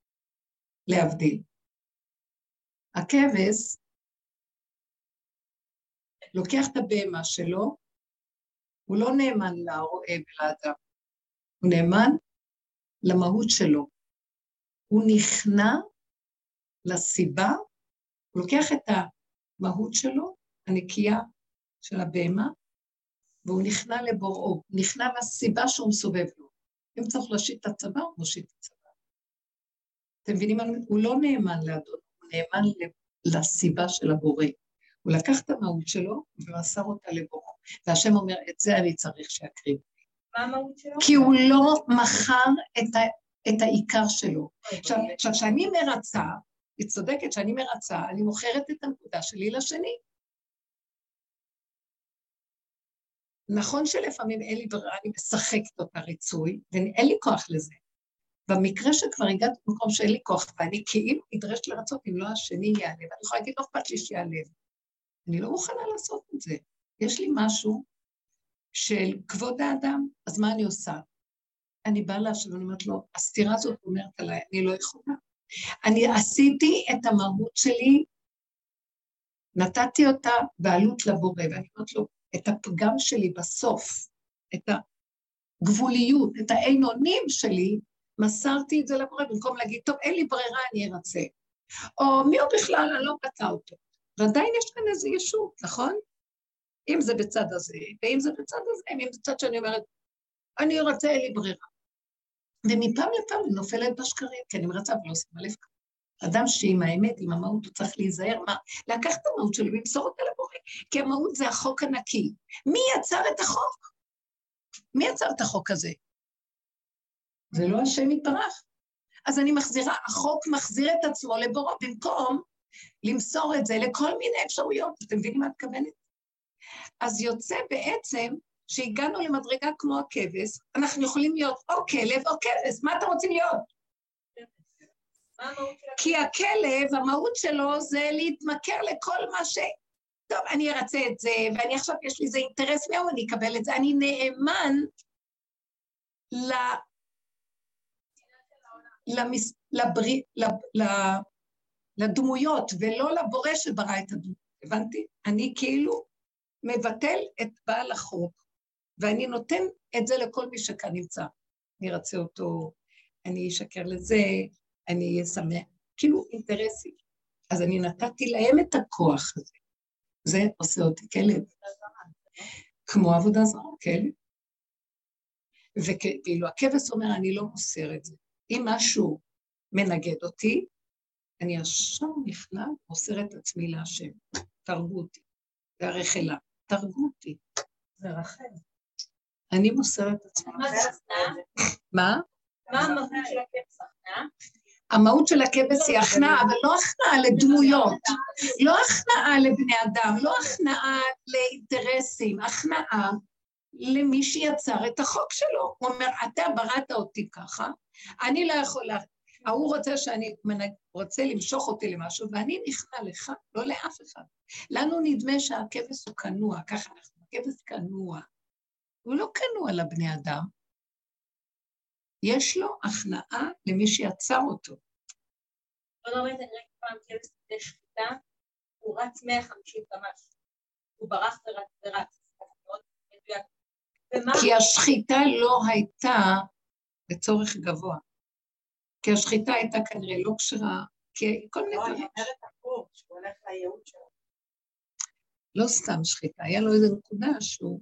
להבדיל. הכבש לוקח את הבהמה שלו, הוא לא נאמן לרועה ולאדם, הוא נאמן למהות שלו. הוא נכנע לסיבה, הוא לוקח את המהות שלו, הנקייה של הבהמה, והוא נכנע לבוראו, נכנע לסיבה שהוא מסובב לו. אם צריך להושיט את הצבא, הוא מושיט את הצבא. אתם מבינים? הוא לא נאמן לאדון, הוא נאמן לסיבה של הבורא. הוא לקח את המהות שלו ומסר אותה לבוראו. והשם אומר, את זה אני צריך שיקריב. מה המהות שלו? כי הוא לא מכר את, ה, את העיקר שלו. עכשיו, כשאני מרצה, היא צודקת שאני מרצה, אני מוכרת את הנקודה שלי לשני. נכון שלפעמים אין לי ברירה, אני משחקת אותה ריצוי, ואין לי כוח לזה. במקרה שכבר הגעתי למקום שאין לי כוח, ואני כאילו נדרשת לרצות אם לא השני יעלה, ואני יכולה להגיד, לא אכפת לי שיעלה. אני לא מוכנה לעשות את זה. יש לי משהו של כבוד האדם, אז מה אני עושה? אני באה להשם ואני אומרת לו, הסתירה הזאת אומרת עליי, אני לא יכולה. אני עשיתי את המהות שלי, נתתי אותה בעלות לבורא, ואני אומרת לו, את הפגם שלי בסוף, את הגבוליות, את האין אונים שלי, מסרתי את זה לבורא, במקום להגיד, טוב, אין לי ברירה, אני ארצה. או מי הוא בכלל, אני לא קטע אותו. ועדיין יש כאן איזו ישות, נכון? אם זה בצד הזה, ואם זה בצד הזה, אם זה בצד שאני אומרת, אני רוצה, אין לי ברירה. ומפעם לפעם אני נופלת בשקרים, כי אני מרצה ולא שמה לב. אדם שעם האמת, עם המהות, הוא צריך להיזהר, מה? לקחת את המהות שלו ולמסור אותה לבורא, כי המהות זה החוק הנקי. מי יצר את החוק? מי יצר את החוק הזה? זה לא השם יתברך. אז אני מחזירה, החוק מחזיר את עצמו לבורו במקום למסור את זה לכל מיני אפשרויות. אתם מבינים מה את מתכוונת? אז יוצא בעצם שהגענו למדרגה כמו הכבש, אנחנו יכולים להיות או כלב או כבש, מה אתם רוצים להיות? כי הכלב, המהות שלו זה להתמכר לכל מה ש... טוב, אני ארצה את זה, ואני עכשיו, יש לי איזה אינטרס מאוד, אני אקבל את זה. אני נאמן ל... למס... לבריא... ל... לדמויות, ולא לבורא שברא את הדמות. הבנתי? אני כאילו מבטל את בעל החוק, ואני נותן את זה לכל מי שכאן נמצא. אני ארצה אותו, אני אשקר לזה, אני אהיה שמח, כאילו אינטרסים. אז אני נתתי להם את הכוח הזה. זה עושה אותי כלב. כמו עבודה זרה, כלב. ואילו הכבש אומר, אני לא מוסר את זה. אם משהו מנגד אותי, אני ישר נכנע, מוסר את עצמי להשם. תרגו אותי. זה הרחלה. תרגו אותי. זה רחל. אני מוסר את עצמי. מה זה הכנעה? מה? מה המהות של הכבש הכנעה? המהות של הכבש היא הכנעה, אבל לא הכנעה לדמויות, לא הכנעה לבני אדם, לא הכנעה לאינטרסים, הכנעה למי שיצר את החוק שלו. הוא אומר, אתה בראת אותי ככה, אני לא יכול, לה... ההוא רוצה שאני רוצה למשוך אותי למשהו, ואני נכנע לך, לא לאף אחד. לנו נדמה שהכבש הוא כנוע, ככה אנחנו, הכבש כנוע. הוא לא כנוע לבני אדם, יש לו הכנעה למי שיצר אותו. בוא נאמר, אני ראיתי פעם כבש לפני שחיטה, הוא רץ 150 קמ"ש. הוא ברח ורץ ורץ. כי השחיטה לא הייתה לצורך גבוה. כי השחיטה הייתה כנראה לא כשרה, כי כל מיני לא, דברים. אני אומרת הפוך, שהוא הולך לייעוד שלו. לא סתם שחיטה, היה לו איזו נקודה שהוא...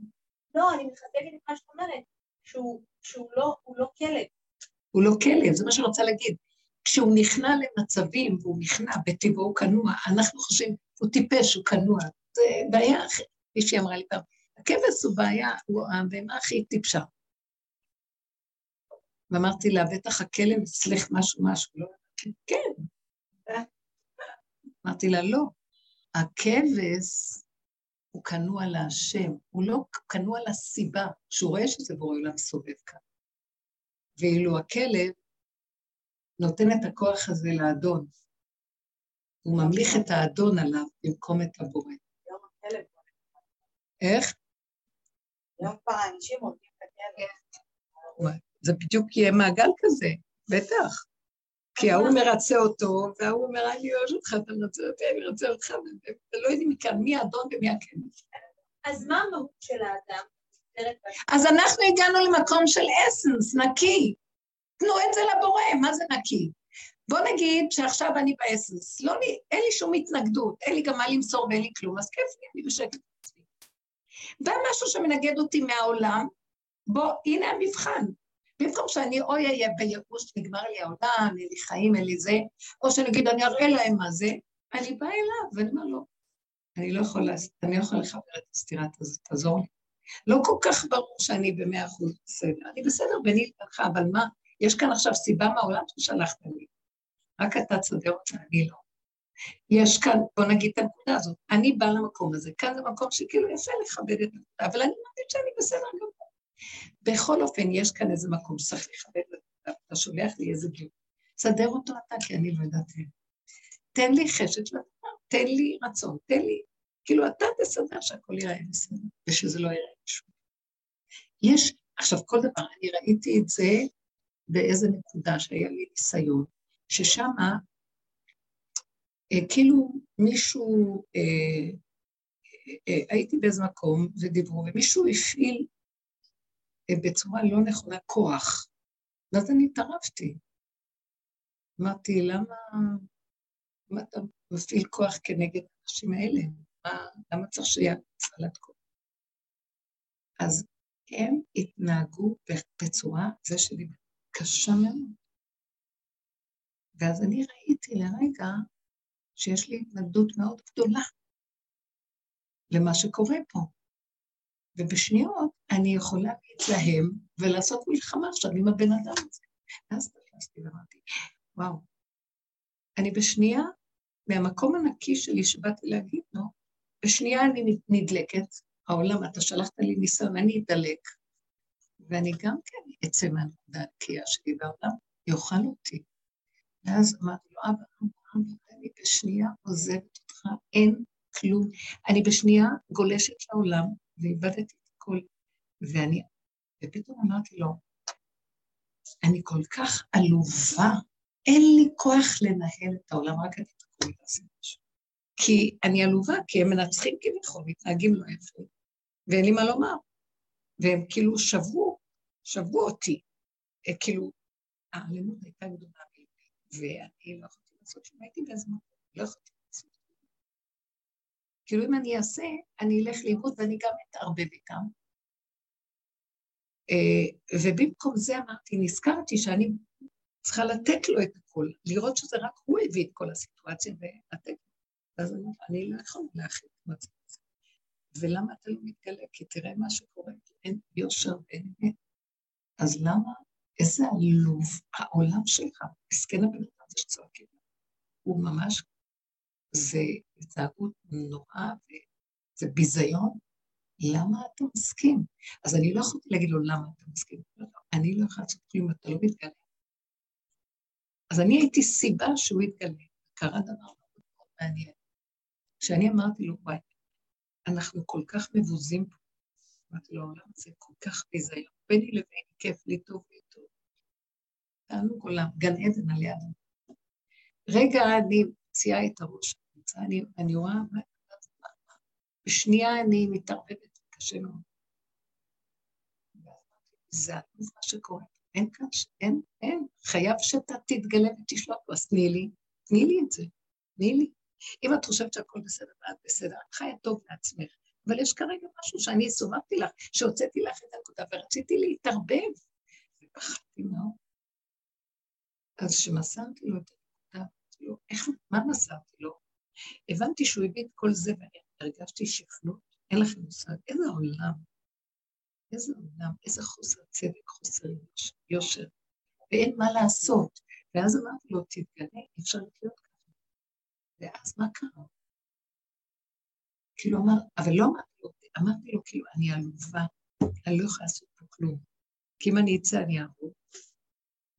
לא, אני מחזקת את מה שאת אומרת, שהוא שהוא לא לא כלב. הוא לא כלב, זה מה שאני רוצה להגיד. כשהוא נכנע למצבים, והוא נכנע בטבעו הוא כנוע, אנחנו חושבים, הוא טיפש, הוא כנוע. זה בעיה אחרת. מישהי אמרה לי פעם, הכבש הוא בעיה, הוא הבהמה הכי טיפשה. ואמרתי לה, בטח הכלב אצלך משהו משהו, לא? כן. אמרתי לה, לא. הכבש הוא כנוע להשם, הוא לא כנוע לסיבה, שהוא רואה שזה בורא עולם סובב כאן. ואילו הכלב נותן את הכוח הזה לאדון, הוא ממליך את האדון עליו במקום את הבורא. איך? יום כבר האנשים הולכים את הכלב. זה בדיוק יהיה מעגל כזה, בטח. כי ההוא מרצה אותו, וההוא אומר, אני אוהב אותך, אתה מרצה אותי, אני רוצה אותך, ולא יודעים מכאן מי האדון ומי הכנס. אז מה המהות של האדם? אז אנחנו הגענו למקום של אסנס, נקי. תנו את זה לבורא, מה זה נקי? בוא נגיד שעכשיו אני באסנס, לא, לי- אין לי שום התנגדות, אין לי גם מה למסור ואין לי כלום, אז כיף לי, אני בשקט. בא משהו שמנגד אותי מהעולם, בוא, הנה המבחן. במקום שאני אוי אהיה בייאוש, נגמר לי העולם, אין לי חיים, אין לי זה, או שנגיד אני אראה להם מה זה, אני באה אליו ואני אומר לו, אני לא יכול, לעשות, אני לא יכול לחבר את הסתירה הזאת, תעזור לי. לא כל כך ברור שאני במאה אחוז בסדר, אני בסדר ביני לבינך, אבל מה, יש כאן עכשיו סיבה מהעולם ששלחת לי. רק אתה תסדר אותה, אני לא. יש כאן, בוא נגיד את הנקודה הזאת, אני באה למקום הזה, כאן זה מקום שכאילו יפה לכבד את הנקודה, אבל אני מאמין שאני בסדר גמור. בכל אופן, יש כאן איזה מקום שצריך לכבד, אתה שולח לי איזה גיור. סדר אותו אתה, כי אני לא יודעת. תן לי חשת לדבר, תן לי רצון, תן לי, כאילו אתה תסדר שהכל ייראה בסדר, ושזה לא ייראה משהו. יש, עכשיו כל דבר, אני ראיתי את זה באיזה נקודה שהיה לי ניסיון, ששמה, אה, כאילו מישהו, אה, אה, הייתי באיזה מקום ודיברו, ומישהו הפעיל אה, בצורה לא נכונה כוח. ואז אני התערבתי. אמרתי, למה, למה אתה מפעיל כוח כנגד האנשים האלה? מה, למה צריך שיהיה הפעלת כוח? אז הם התנהגו בצורה, זה שלי, קשה מאוד. ואז אני ראיתי לרגע שיש לי התנגדות מאוד גדולה למה שקורה פה. ובשניות אני יכולה להתלהם ולעשות מלחמה עכשיו עם הבן אדם הזה. ואז תפסתי ואמרתי, וואו, אני בשנייה, מהמקום הנקי שלי שבאתי להגיד לו, בשנייה אני נדלקת, העולם, אתה שלחת לי ניסיון, אני אדלק, ואני גם כן אצא מהנקודה הנקייה שלי, והעולם יאכל אותי. ואז אמרתי לו, אבא, אבא, אני בשנייה עוזבת אותך, אין כלום. אני בשנייה גולשת לעולם, ואיבדתי את הכל. ואני, ופתאום אמרתי לו, אני כל כך עלובה, אין לי כוח לנהל את העולם, רק אני תקומי לעשות משהו. כי אני עלובה, כי הם מנצחים כביכול, מתנהגים לא יפה, ואין לי מה לומר. והם כאילו שברו, שברו אותי. אה, כאילו, האלימות הייתה גדולה ואני לא יכולתי לעשות שום, הייתי בזמן, לא יכולתי. כאילו, אם אני אעשה, אני אלך לאיבוד ואני גם אתערבב איתם. אה, ובמקום זה אמרתי, נזכרתי שאני צריכה לתת לו את הכול, לראות שזה רק הוא הביא את כל הסיטואציה ולתת לו. ואז אני, אני לא יכולה להכין את המצב הזה. ולמה אתה לא מתגלה? כי תראה מה שקורה, אין יושר ואין אמת. אז למה, איזה עלוב העולם שלך, מסכן הבן אדם הזה שצועקים. הוא ממש, זה התנהגות נוראה וזה ביזיון. למה אתה מסכים? אז אני לא יכולתי להגיד לו למה אתה מסכים. אני לא יכולה לעשות כלום, אתה לא מתגלה. אז אני הייתי סיבה שהוא יתגלה. קרה דבר מאוד מעניין. כשאני אמרתי לו, וואי, אנחנו כל כך מבוזים פה. אמרתי לו, העולם הזה כל כך ביזיון. ביני לביני כיף לי טוב לי טוב. תענוג עולם, גן עדן על יד. רגע, אני מוציאה את הראש, אני, אני רואה, בשנייה אני מתערבבת, קשה מאוד. זה מה שקורה. אין כאן, אין, אין. חייב שאתה תתגלה ותשלוט בו, אז תני לי, תני לי את זה, תני לי. אם את חושבת שהכל בסדר ואת בסדר, את חיה טוב לעצמך, אבל יש כרגע משהו שאני סובבתי לך, שהוצאתי לך את הנקודה ורציתי להתערבב, ופחדתי מאוד. אז כשמסרתי לו את לו, איך, מה מסרתי לו? הבנתי שהוא הביא את כל זה ואני הרגשתי שפלות, אין לכם מושג, איזה עולם, איזה עולם, איזה חוסר צדק, חוסר יושר, ואין מה לעשות. ואז אמרתי לו, תתגלה, אי אפשר לחיות ככה. ואז מה קרה? כאילו אמר, אבל לא אמרתי לו, אמרתי לו, כאילו, אני עלובה, אני לא יכולה לעשות פה כלום. כי אם אני אצא, אני אעבור.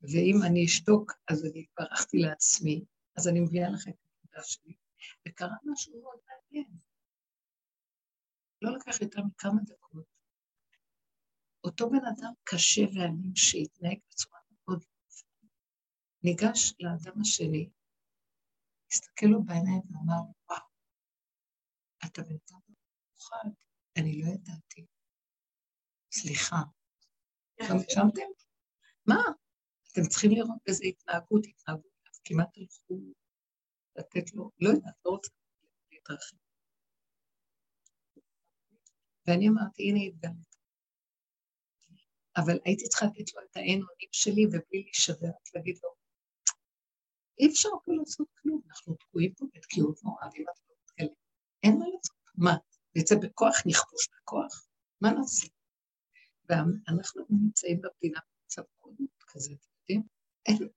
ואם אני אשתוק, אז אני ברחתי לעצמי, אז אני מביאה לכם את הנקודה שלי. וקרה משהו מאוד מעניין. לא לקח יותר מכמה דקות. אותו בן אדם קשה ואלים שהתנהג בצורה מאוד ניגש לאדם השני, הסתכל לו בעיניים ואמר, וואו, אתה בן אדם מיוחד, אני לא ידעתי. סליחה. שמתם? מה? אתם צריכים לראות איזה התנהגות, התנהגות, כמעט הלכו לתת לו, לא יודעת, לא רוצה להתרחב. ואני אמרתי, הנה התגלית. אבל הייתי צריכה לתת לו את האין אונים שלי ובלי להישבר, להגיד לו, אי אפשר פה לעשות כלום, אנחנו תקועים פה בתקיעות נוראה, ואם אתה לא מתגלה, אין מה לעשות. מה, נצא בכוח, נכבוש בכוח? מה נעשה? ואנחנו נמצאים במדינה במצב מאוד מאוד כזה, אתם יודעים? אין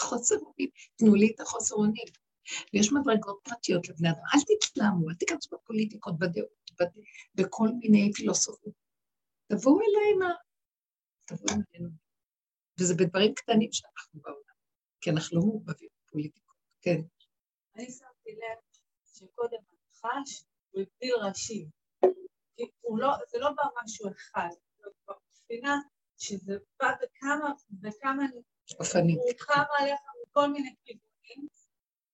חוסר אונים, תנו לי את החוסר אונים. ויש מדרגות פרטיות לבני אדם, אל תתלהמו, אל תיכנסו בפוליטיקות, בדעות, בכל מיני פילוסופיות. תבואו אלינו, תבואו אלינו. וזה בדברים קטנים שאנחנו בעולם, כי אנחנו לא מעורבבים בפוליטיקות, כן. אני שמתי לב שקודם הנחש הוא הגדיר ראשים. לא, זה לא בא משהו אחד, זה בספינה שזה בא בכמה, בכמה, אופנים. הוא חם עליך מכל מיני כיוונים,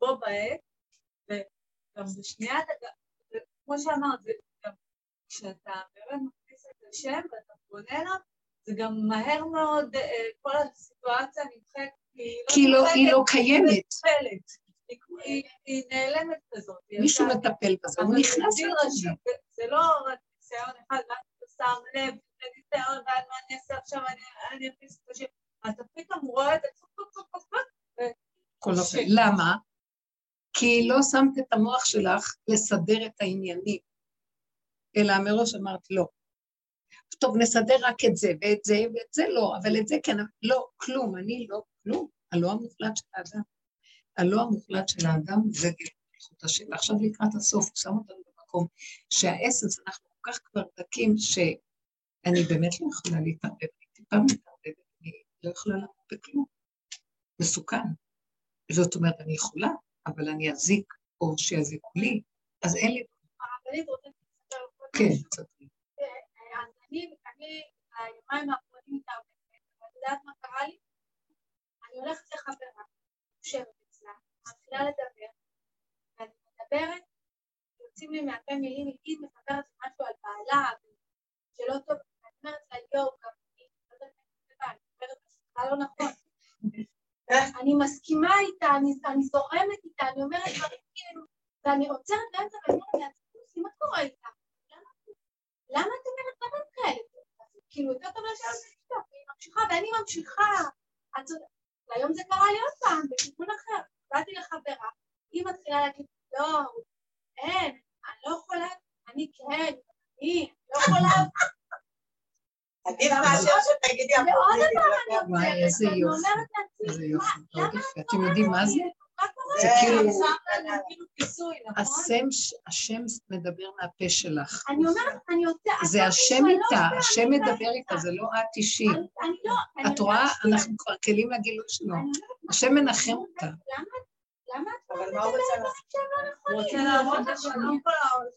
בו בעת, וגם בשנייה, כמו שאמרת, זה גם כשאתה באמת מכניס את השם ואתה פונה אליו, זה גם מהר מאוד, אה, כל הסיטואציה נמחקת, כי לא, היא לא קיימת. היא נעלמת כזאת. מישהו מטפל בזה, הוא נכנס לתודעה. זה לא רק ניסיון אחד, ואז אתה שם לב, ניסיון, ואז מה אני אעשה עכשיו, אני אכניס את השם. אתה פתאום רואה את זה, כל אופן. למה? כי לא שמת את המוח שלך לסדר את העניינים, אלא מראש אמרת לא. טוב, נסדר רק את זה ואת זה ואת זה לא, אבל את זה כן, לא, כלום, אני לא כלום, הלא המוחלט של האדם. הלא המוחלט של האדם זה איכות השם. ועכשיו לקראת הסוף, שם אותנו במקום שהאסנס, אנחנו כל כך כבר דקים, שאני באמת לא יכולה להתערבב, אני טיפה מתערבבת, אני לא יכולה לעמוד בכלום. מסוכן. זאת אומרת, אני יכולה, אבל אני אזיק, או שיזיקו לי, אז אין לי... הרבנית רוצה לספר כן, ספרי. אז אני, אני, היומיים האחרונים ואת יודעת מה קרה לי? אני הולכת לחברה, יושבת אצלה, מתחילה לדבר, ואני מדברת, יוצאים לי מהפה מילים, היא לי משהו על בעלה, שלא טוב, ואני אומרת לה, יואו, גם זה לא נכון. אני מסכימה איתה, אני, אני זורמת איתה, אני אומרת דברים כאילו, ואני עוצרת באמצע ואני אומרת לעצמי, מה קורה איתה? למה, את אומרת דברים כאלה? כאילו, יותר טוב את אשתו, והיא ממשיכה, ואני ממשיכה. והיום זה קרה לי עוד פעם, בכיוון אחר. באתי לחברה, היא מתחילה להגיד, לא, אין, אני לא יכולה, אני כן, אני לא יכולה. עדיף מאשר שתגידי ועוד פעם אני וואי, איזה ואני יופי. אתם יודעים מה זה? קורה? זה כאילו- כאילו נכון? השם, השם מדבר מהפה שלך. אני אומרת, אני יוצאת... זה השם איתה, השם מדבר איתה, זה לא את אישי. אני לא... את רואה, אנחנו כבר כלים לגילוי שלו. השם מנחם אותה. למה? למה את מה הוא רוצה דברים? שהם לא הוא? רוצה להראות את שלום כל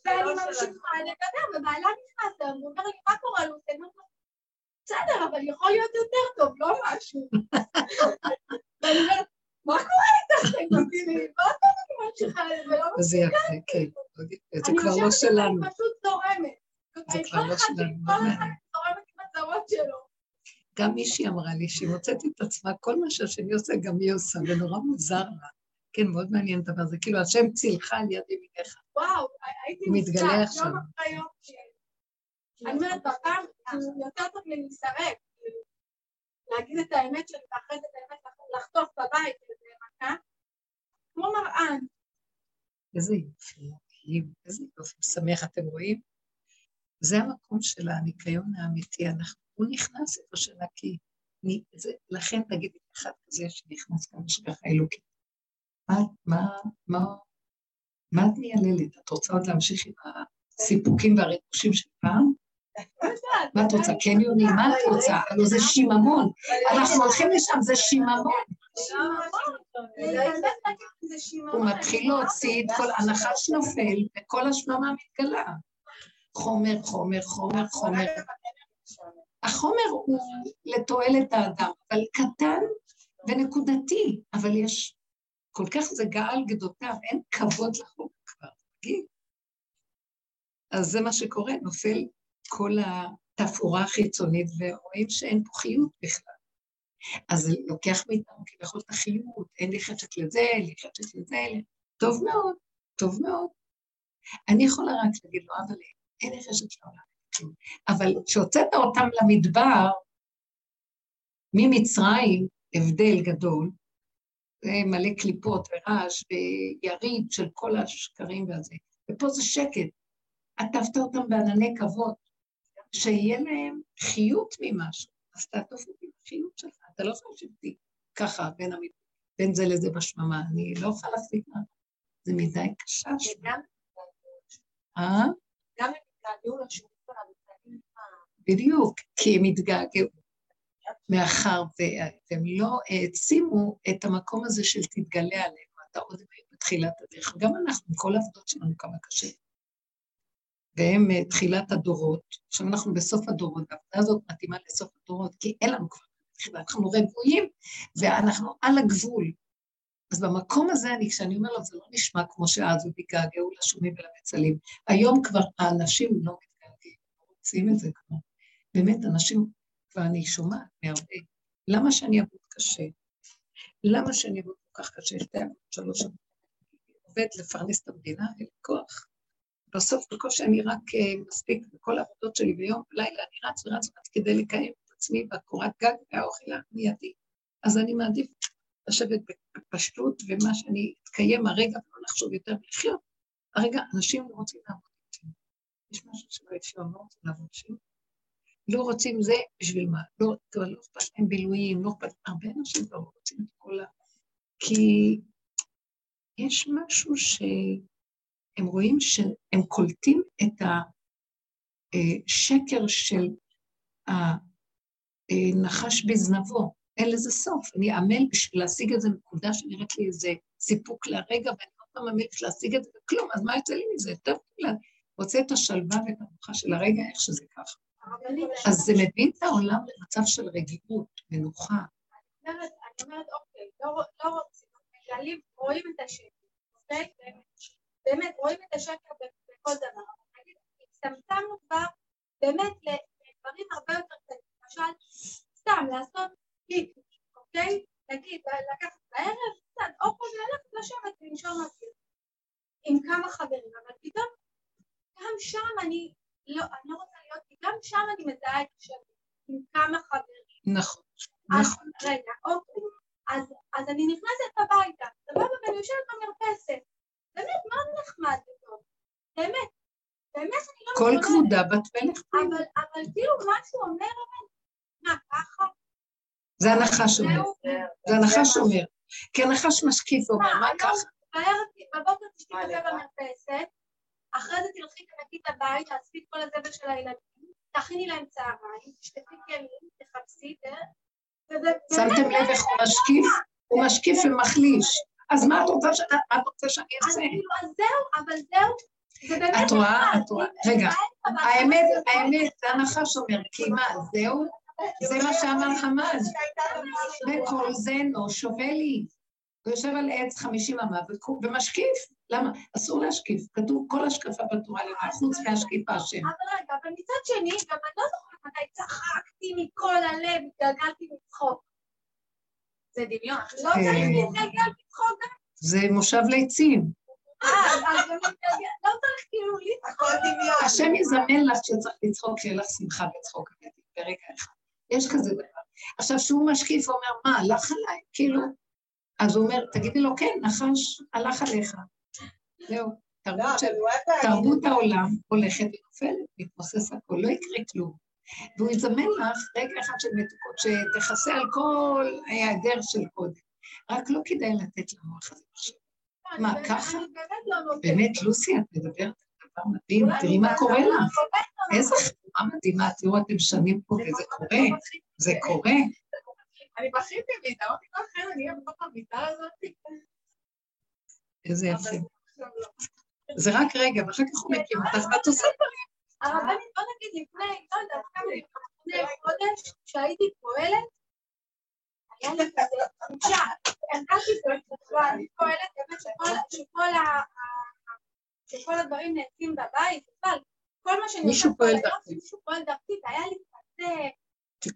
ואני העולם ממשיכה לדבר, ובעלה נכנס אליו, הוא אומר לי, מה קורה לו, בסדר, אבל יכול להיות יותר טוב, לא משהו. ואני אומרת, מה קורה איתך? תגידי לי, מה אתה אני ממשיכה ולא וזה יפה, כן. זה אני כבר לא שלנו. ואני פשוט זורמת. זה כבר לא שלנו, כל לא אחד. זורמת עם הצרות שלו. גם מישהי אמרה לי שהיא מוצאת את עצמה, כל מה שהשני עושה, גם היא עושה, ונורא מוזר לה. כן, מאוד מעניין הדבר הזה. כאילו, השם צילך על יד ימיניך. וואו, הייתי עכשיו. יום אחרי יום. אני אומרת, בפעם, יותר טוב לי כאילו, להגיד את האמת שלי, ואחרי זה באמת לחטוף בבית איזה כמו מראה, איזה יופי, איזה יופי, משמח, אתם רואים? זה המקום של הניקיון האמיתי, אנחנו, הוא נכנס איפה שנקי. זה- לכן תגידי אחד כזה שנכנס כאן אלוקית. מה, מה, מה, מה את מייללת? את רוצה עוד להמשיך עם הסיפוקים והריגושים של פעם? מה את רוצה, קניונים? מה את רוצה? הלוא זה שיממון. אנחנו הולכים לשם, זה שיממון. הוא מתחיל להוציא את כל, הנחש נופל וכל השממה מתגלה. חומר, חומר, חומר, חומר. החומר הוא לתועלת האדם, אבל קטן ונקודתי, אבל יש, כל כך זה גאל גדותיו, אין כבוד לחומר כבר, תגיד. אז זה מה שקורה, נופל כל התפאורה החיצונית, ורואים שאין פה חיות בכלל. אז זה לוקח מאיתנו כביכול את החיות, אין לי חשק לזה, אין לי חשק לזה. טוב מאוד, טוב מאוד. אני יכולה רק להגיד לו, אבל אין לי חשק לעולם. אבל כשהוצאת אותם למדבר, ממצרים, הבדל גדול, מלא קליפות ורעש ויריד של כל השקרים והזה, ופה זה שקט. עטפת אותם בענני כבוד, שיהיה להם חיות ממשהו, אז תעטוף אותי בחיות שלך, אתה לא יכול לשבתי ככה בין, המד... בין זה לזה בשממה, אני לא יכולה להחזיק מה. זה מדי קשה. וגם אה? גם הם התגעגעו לשיעורים שלנו, בדיוק, כי הם התגעגעו. מאחר והם לא העצימו את המקום הזה של תתגלה עלינו, אתה עוד בתחילת הדרך. גם אנחנו, כל העבודות שלנו כמה קשה. והם אה, תחילת הדורות, עכשיו אנחנו בסוף הדורות, והעבודה הזאת מתאימה לסוף הדורות, כי אין לנו כבר תחילה, אנחנו רבועים ואנחנו על הגבול. אז במקום הזה, אני, כשאני אומר לו, זה לא נשמע כמו שאז הוא התגעגעו לשומים ולבצלים. היום כבר האנשים לא מתגעגעים, לא רוצים את זה כבר. באמת, אנשים, כבר אני שומעת מהרבה, למה שאני אעבוד קשה? למה שאני אעבוד כל כך קשה? שתי עבודות, שלוש עבודות. עובד לפרנס את המדינה, אין כוח. בסוף בקושי אני רק uh, מספיק בכל העבודות שלי ביום, בלילה אני רץ ורץ ורץ כדי לקיים את עצמי והקורת גג והאוכל המיידי. אז אני מעדיף לשבת בפשטות, ומה שאני אתקיים הרגע ולא לחשוב יותר ולחיות. הרגע, אנשים לא רוצים לעבוד איתי. יש משהו שלא אפשר, לא רוצים לעבוד איתי. לא רוצים זה, בשביל מה? לא, טוב, לא אכפת להם בילויים, לא אכפת, הרבה אנשים לא רוצים את כל ה... כי יש משהו שהם רואים שהם קולטים את השקר של הנחש בזנבו. אין לזה סוף. אני עמל בשביל להשיג איזה נקודה שנראית לי איזה סיפוק לרגע, ואני עוד פעם עמל בשביל להשיג את זה, וכלום, אז מה יוצא לי מזה? טוב, רוצה את השלווה ואת המנוחה של הרגע, איך שזה ככה. אז זה מביא את העולם למצב של רגיעות, מנוחה. אני אומרת, אוקיי, לא, לא רוצים, מגלים, רואים את השקר, אוקיי? באמת, רואים את השקר בכל דבר. נגיד, הצטמצמנו כבר באמת לדברים הרבה יותר קטנים. למשל, סתם לעשות פיק, אוקיי? נגיד, לקחת בערב, קצת אוכל וללכת לשבת ולנשום אוויר. עם כמה חברים, אבל פתאום גם שם אני לא, אני לא רוצה להיות, גם שם אני מזהה את השם עם כמה חברים. נכון, נכון. רגע, אוקיי. אז, אז אני נכנסת הביתה, סבבה, ואני יושבת במרפסת. באמת, מאוד נחמד וטוב. באמת. באמת אני לא כל כבודה בת מלך. אבל, אבל כאילו משהו אומר, מה, ככה? זה הנחש אומר. זה הנחש אומר. כי הנחש משקיף ואומר, מה ככה? בבוקר תשתי קפה במרפסת, אחרי זה תלכי תנקי את הבית, את כל הזבל של הילדים, תכיני להם צהריים, תשתפי כלים, תחפשי, שמתם לב איך הוא משקיף? הוא משקיף ומחליש. אז מה את רוצה שאני אעשה? כאילו, אז זהו, אבל זהו. את רואה, את רואה, רגע, האמת, האמת, זה הנחש אומר, כי מה, זהו? זה מה שאמר חמאס. וכל זה לא שווה לי. הוא יושב על עץ חמישים אמה ומשקיף. למה? אסור להשקיף. כתוב כל השקפה בתורה למה, חוץ מהשקיפה השם. אבל רגע, אבל מצד שני, גם אני לא זוכרת מתי צחקתי מכל הלב, התגלגלתי מצחוק. זה דמיון. לא כן. צריך להתגלגל מצחוק. זה מושב ליצים. אה, אז לא צריך כאילו לצחוק. השם יזמן לך שצריך לצחוק, שיהיה לך שמחה בצחוק אמיתי, ברגע אחד. יש כזה דבר. עכשיו, שהוא משקיף ואומר, מה, הלך עליי? כאילו, אז הוא אומר, תגידי לו, כן, נחש הלך עליך. זהו, תרבות, של, תרבות העולם הולכת ונופלת, מתמוסס הכל, לא יקרה כלום. והוא יזמן לך רגע אחד של מתוקות, שתכסה על כל ההיעדר של קודם. רק לא כדאי לתת למוח הזה עכשיו. מה, ככה? באמת, לוסי, את מדברת על דבר מדהים, תראי מה קורה לך. איזה חברה מדהימה, תראו, אתם שנים פה וזה קורה, זה קורה. אני בכיתי מיטה, אמרתי, לא אחר, אני אהיה בתוך המיטה הזאת. איזה יפה. זה רק רגע, ואחר כך הוא מקים אותך, ואת עושה דברים. הרבנית, בוא נגיד לפני, לא יודעת, כמה לפני חודש, כשהייתי פועלת, היה לי כזה תחושה, הרגשתי בכלל, אני פועלת באמת שכל- ה- שכל הדברים נעשים בבית, בכלל, כל מה שאני מישהו פועל דרכי. מישהו פועל דרכי, והיה לי כזה.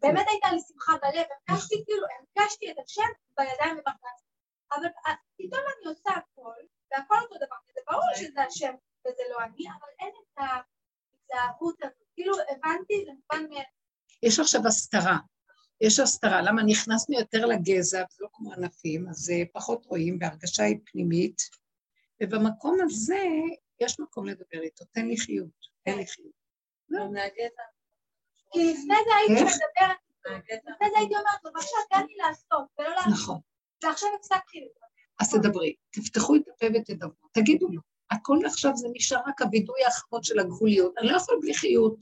באמת הייתה לי שמחה בלב, הרגשתי כאילו, הרגשתי את השם בידיים ובכנסת. אבל אה, פתאום אני עושה הכל, והכל אותו דבר, וזה ברור שזה השם וזה לא אני, אבל אין את ההתלהבות הזאת. כאילו הבנתי, זה מובן מאליו. יש עכשיו הסתרה. יש הסתרה, למה נכנסנו יותר לגזע, וזה לא כמו ענפים, אז פחות רואים, והרגשה היא פנימית, ובמקום הזה יש מקום לדבר איתו, תן לי חיות, תן לי חיות. מהגזע. כי לפני זה הייתי איך? מדברת. לפני זה הייתי אומרת, בבקשה, תן לי לעשות, ולא לעשות, נכון. ועכשיו הפסקתי לדבר. אז תדברי, תפתחו את הפה ותדברו, תגידו לו. הכל עכשיו זה נשאר רק הווידוי האחרון של הגבוליות, אני לא יכול בלי חיות.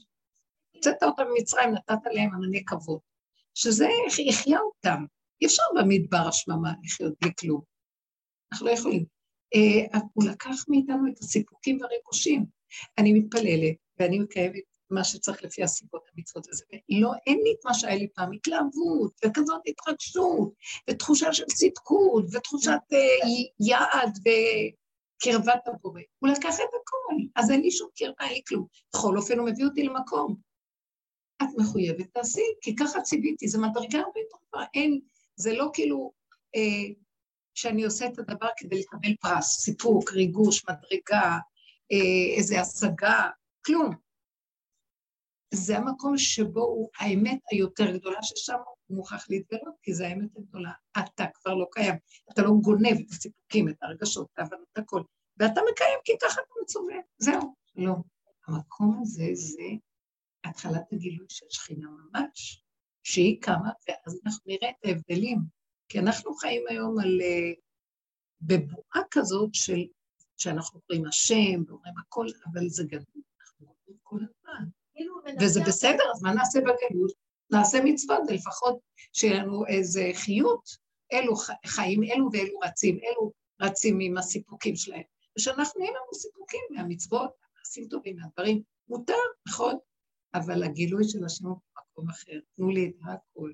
הוצאת אותם ממצרים, נתת להם ענני כבוד. שזה יחיה אותם. אי אפשר במדבר השממה לחיות בלי כלום. אנחנו לא יכולים. אה, הוא לקח מאיתנו את הסיפוקים והריגושים. אני מתפללת, ואני מקיימת מה שצריך לפי הסיבות המצוות הזה. לא, אין לי את מה שהיה לי פעם, התלהבות, וכזאת התרגשות, ותחושה של צדקות, ותחושת אה, יעד וקרבת הבורא. הוא לקח את הכל, אז אין לי שום קרבה, אין לי כלום. בכל אופן, הוא מביא אותי למקום. את מחויבת, תעשי, כי ככה ציוויתי, זו מדרגה הרבה יותר טובה. אין, זה לא כאילו אה, שאני עושה את הדבר כדי לקבל פרס, סיפוק, ריגוש, מדרגה, אה, איזו השגה, כלום. זה המקום שבו הוא האמת היותר גדולה, ששם הוא מוכרח להתגלות, כי זה האמת הגדולה. אתה כבר לא קיים, אתה לא גונב את הסיפוקים, את הרגשות, את ההבנות, הכל, ואתה מקיים כי ככה אתה מצווה, זהו. לא. המקום הזה זה התחלת הגילוי של שכינה ממש, שהיא קמה, ואז אנחנו נראה את ההבדלים. כי אנחנו חיים היום על... אה, בבועה כזאת של, שאנחנו קוראים השם ואומרים הכל, אבל זה גדול, אנחנו אומרים כל הזמן. כאילו וזה בסדר, אז מה נעשה בגלות? נעשה מצוות, לפחות שיהיה לנו איזה חיות. אלו חיים, אלו ואלו רצים, אלו רצים עם הסיפוקים שלהם. ושאנחנו נהיה לנו סיפוקים מהמצוות, מהמעשים טובים, מהדברים, מותר, נכון? אבל הגילוי של השם הוא במקום אחר. תנו לי את הכל.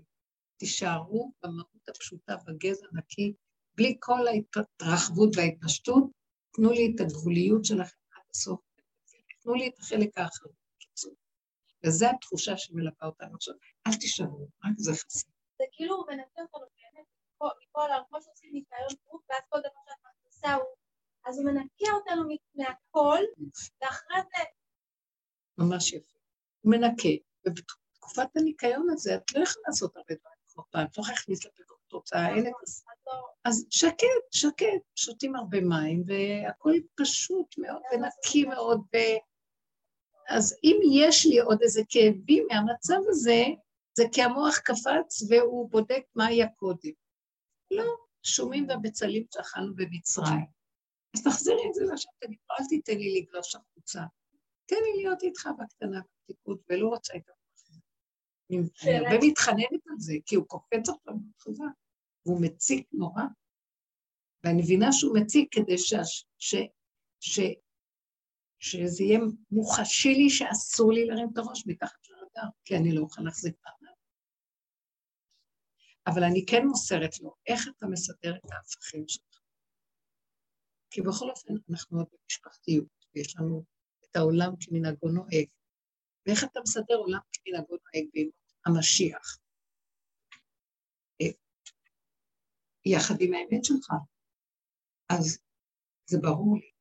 תישארו במהות הפשוטה, בגזע נקי, בלי כל ההתרחבות וההתפשטות, תנו לי את הגבוליות שלכם עד הסוף. תנו לי את החלק האחרון. וזו התחושה שמלווה אותנו עכשיו. אל תישארו, רק זה חסר. זה כאילו הוא מנקה אותנו באמת מכל- מכל ה... כמו שעושים ניקיון גוף, ואז כל דבר שאת מכניסה הוא... אז הוא מנקה אותנו מהכל, ואחרי זה... ממש יפה. הוא מנקה, ובתקופת הניקיון הזה את לא יכולה לעשות הרבה דברים כמו פעם, את לא יכולה להכניס לפה תוצאה, אין את לא... אז שקט, שקט, שותים הרבה מים, והכול פשוט מאוד ונקי מאוד. אז אם יש לי עוד איזה כאבים מהמצב הזה, זה כי המוח קפץ והוא בודק מה היה קודם. לא, שומים ובצלים שאכלנו במצרים. אז תחזירי את זה לשם, תגיד, אל תיתן לי לגלוש החוצה. תן לי להיות איתך בקטנה בפתיקות, ולא רוצה את המוח. אני הרבה מתחננת על זה, כי הוא קופץ עכשיו בחזק, והוא מציק נורא. ואני מבינה שהוא מציק כדי ש... ש... ש... שזה יהיה מוחשי לי שאסור לי להרים את הראש מתחת לרדאר, כי אני לא אוכל להחזיק מעמד. אבל אני כן מוסרת לו, איך אתה מסדר את ההפכים שלך? כי בכל אופן, אנחנו עוד במשפחתיות, ויש לנו את העולם כמנהגו נוהג. ואיך אתה מסדר עולם כמנהגו נוהג בימות המשיח? אה, יחד עם האמת שלך. אז זה ברור לי.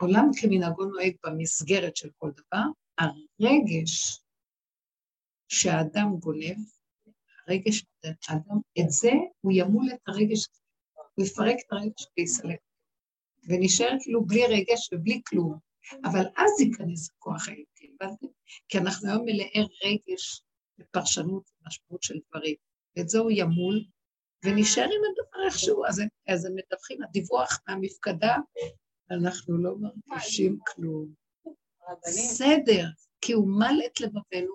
עולם כמנהגו נוהג במסגרת של כל דבר, הרגש שהאדם גונב, הרגש האדם, את זה הוא ימול את הרגש. הוא יפרק את הרגש ויסלק. ונשאר כאילו בלי רגש ובלי כלום. אבל אז ייכנס הכוח האלוקי? כי אנחנו היום מלאי רגש ופרשנות ומשמעות של דברים. ואת זה הוא ימול, ונשאר עם הדבר איכשהו. אז הם מדווחים, הדיווח מהמפקדה, אנחנו לא מרגישים כלום. בסדר, כי הוא מל את לבבנו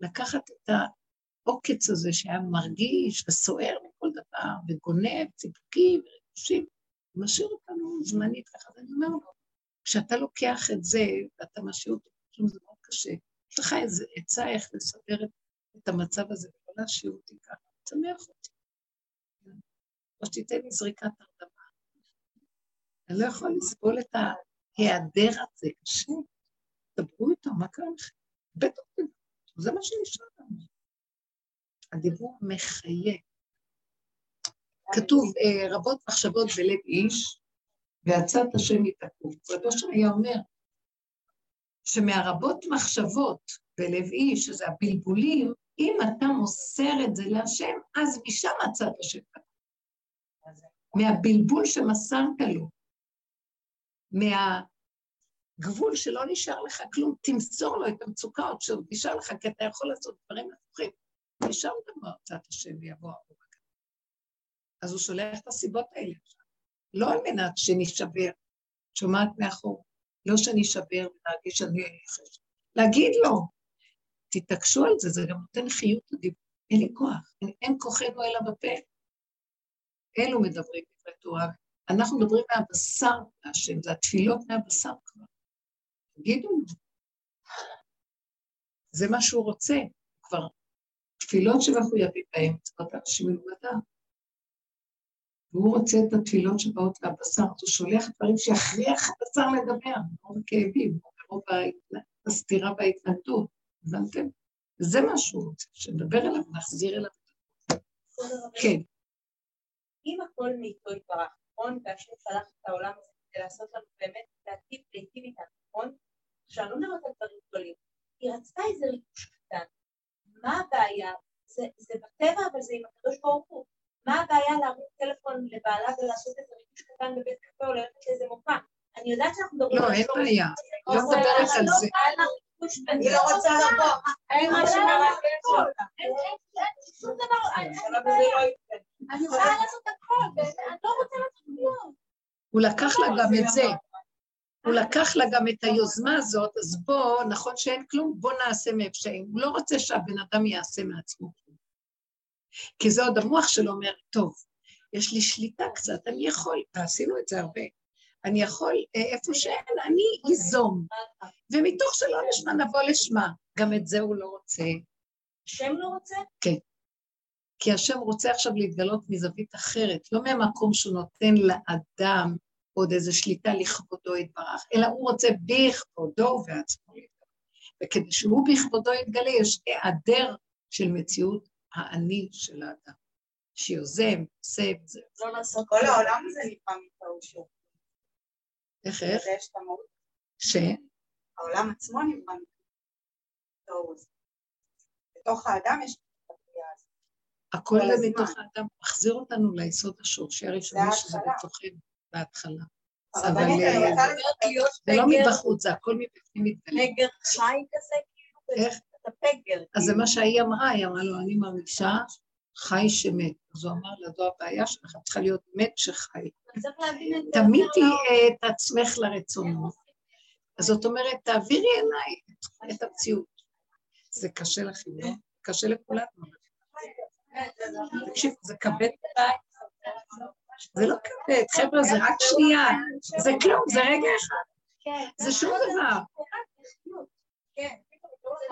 לקחת את העוקץ הזה שהיה מרגיש וסוער מכל דבר, וגונב ציפוקים ורגשים, ומשאיר אותנו זמנית ככה. אז אני אומר לו, כשאתה לוקח את זה ואתה משאיר אותו, פשוט זה מאוד קשה. יש לך איזו עצה איך לסדר את, את המצב הזה, ולא להשאיר אותי ככה, תשמח אותי. או שתיתן לי זריקת הרדמה. אני לא יכולה לסבול את ההיעדר הזה, קשה. דברו איתו, מה קרה לכם? בטח תדברו, זה מה שנשאר לנו. הדיבור מחיה. כתוב, אה, רבות מחשבות בלב איש, ועצת השם יתקעו. רבו היה אומר, שמהרבות מחשבות בלב איש, שזה הבלבולים, אם אתה מוסר את זה להשם, אז משם עצת השם. מהבלבול שמסרת לו, מהגבול שלא נשאר לך כלום, תמסור לו את המצוקה עוד שעוד נשאר לך, כי אתה יכול לעשות דברים הפוכים. משם תבוא הצעת השם ויבוא הקטן. אז הוא שולח את הסיבות האלה עכשיו. לא על מנת שנשבר, שומעת מאחור, לא שנשבר ונרגיש שאני חש. להגיד לו, תתעקשו על זה, זה גם נותן חיות לדיבור. אין לי כוח, אין, אין כוחנו אלא בפה. אלו מדברים דברי תורה. אנחנו מדברים מהבשר להשם, זה התפילות מהבשר כבר. תגידו לו. זה מה שהוא רוצה, כבר תפילות שמחויבים בהן, צריכות אנשים מלומדה. והוא רוצה את התפילות שבאות מהבשר, אז הוא שולח דברים שיכריח את הבשר לדבר, מרוב הכאבים, מרוב הסתירה וההתנגדות, הבנתם? זה מה שהוא רוצה, שנדבר אליו, נחזיר אליו. כן, אם הכל מאיתו יתברך, נכון? והשם שלח את העולם הזה כדי לעשות לנו באמת, להטיב, להיטיב איתנו, נכון? עכשיו, לא מדברת על דברים גדולים. היא רצתה איזה ריגוש קטן. מה הבעיה? זה, זה בטבע, אבל זה עם הקדוש ברוך הוא. מה הבעיה להרים טלפון לבעלה ולעשות איזה ריגוש קטן בבית קפה או ללכת לאיזה מופע? אני יודעת שאנחנו מדברים לא, אין שורש, בעיה. אבל לא מדברת על לא זה. הריגוש, אני לא רוצה לבוא. אין. אין אין- אין שום דבר, אני- יכולה לעשות הכל, אני לא רוצה לעשות כלום. הוא לקח לה גם את זה. הוא לקח לה גם את היוזמה הזאת, אז בוא, נכון שאין כלום, בוא נעשה מאיפה שאין. הוא לא רוצה שהבן אדם יעשה מעצמו כלום. כי זה עוד המוח שלו אומר, טוב, יש לי שליטה קצת, אני יכול, ועשינו את זה הרבה, אני יכול, אה, איפה שאין, אני איזום. ומתוך שלא לשמה נבוא לשמה. גם את זה הוא לא רוצה. השם לא רוצה? כי השם רוצה עכשיו להתגלות מזווית אחרת, לא מהמקום שהוא נותן לאדם עוד איזו שליטה לכבודו יתברך, אלא הוא רוצה בכבודו ובעצמו להתגלה. וכדי שהוא בכבודו יתגלה, יש היעדר של מציאות האני של האדם, שיוזם, עושה, זה, לא לעשות כל העולם הזה נקרא שהוא. איך, איך, לזה יש את המהות. ש... העולם עצמו נברא מטעות. בתוך האדם יש את. הכל כל זה. מתוך האדם, מחזיר אותנו ליסוד השורשי הראשוני זה שזה. בתוכנו, בהתחלה. אבל זה לא מבחוץ, זה הכל מבפנים מתגלה. פגר חי כזה, כאילו, איך? אז זה מה שהיא אמרה, היא אמרה לו, אני מרגישה חי שמת. אז הוא אמר לה, זו הבעיה שלך, צריכה להיות מת שחי. צריך להבין את עצמך לרצונות. אז זאת אומרת, תעבירי את- את המציאות. זה קשה לכם, לא? קשה לכולנו. תקשיב, זה כבד מדי. זה לא כבד, חבר'ה, זה רק שנייה. זה כלום, זה רגע אחד. זה שום דבר.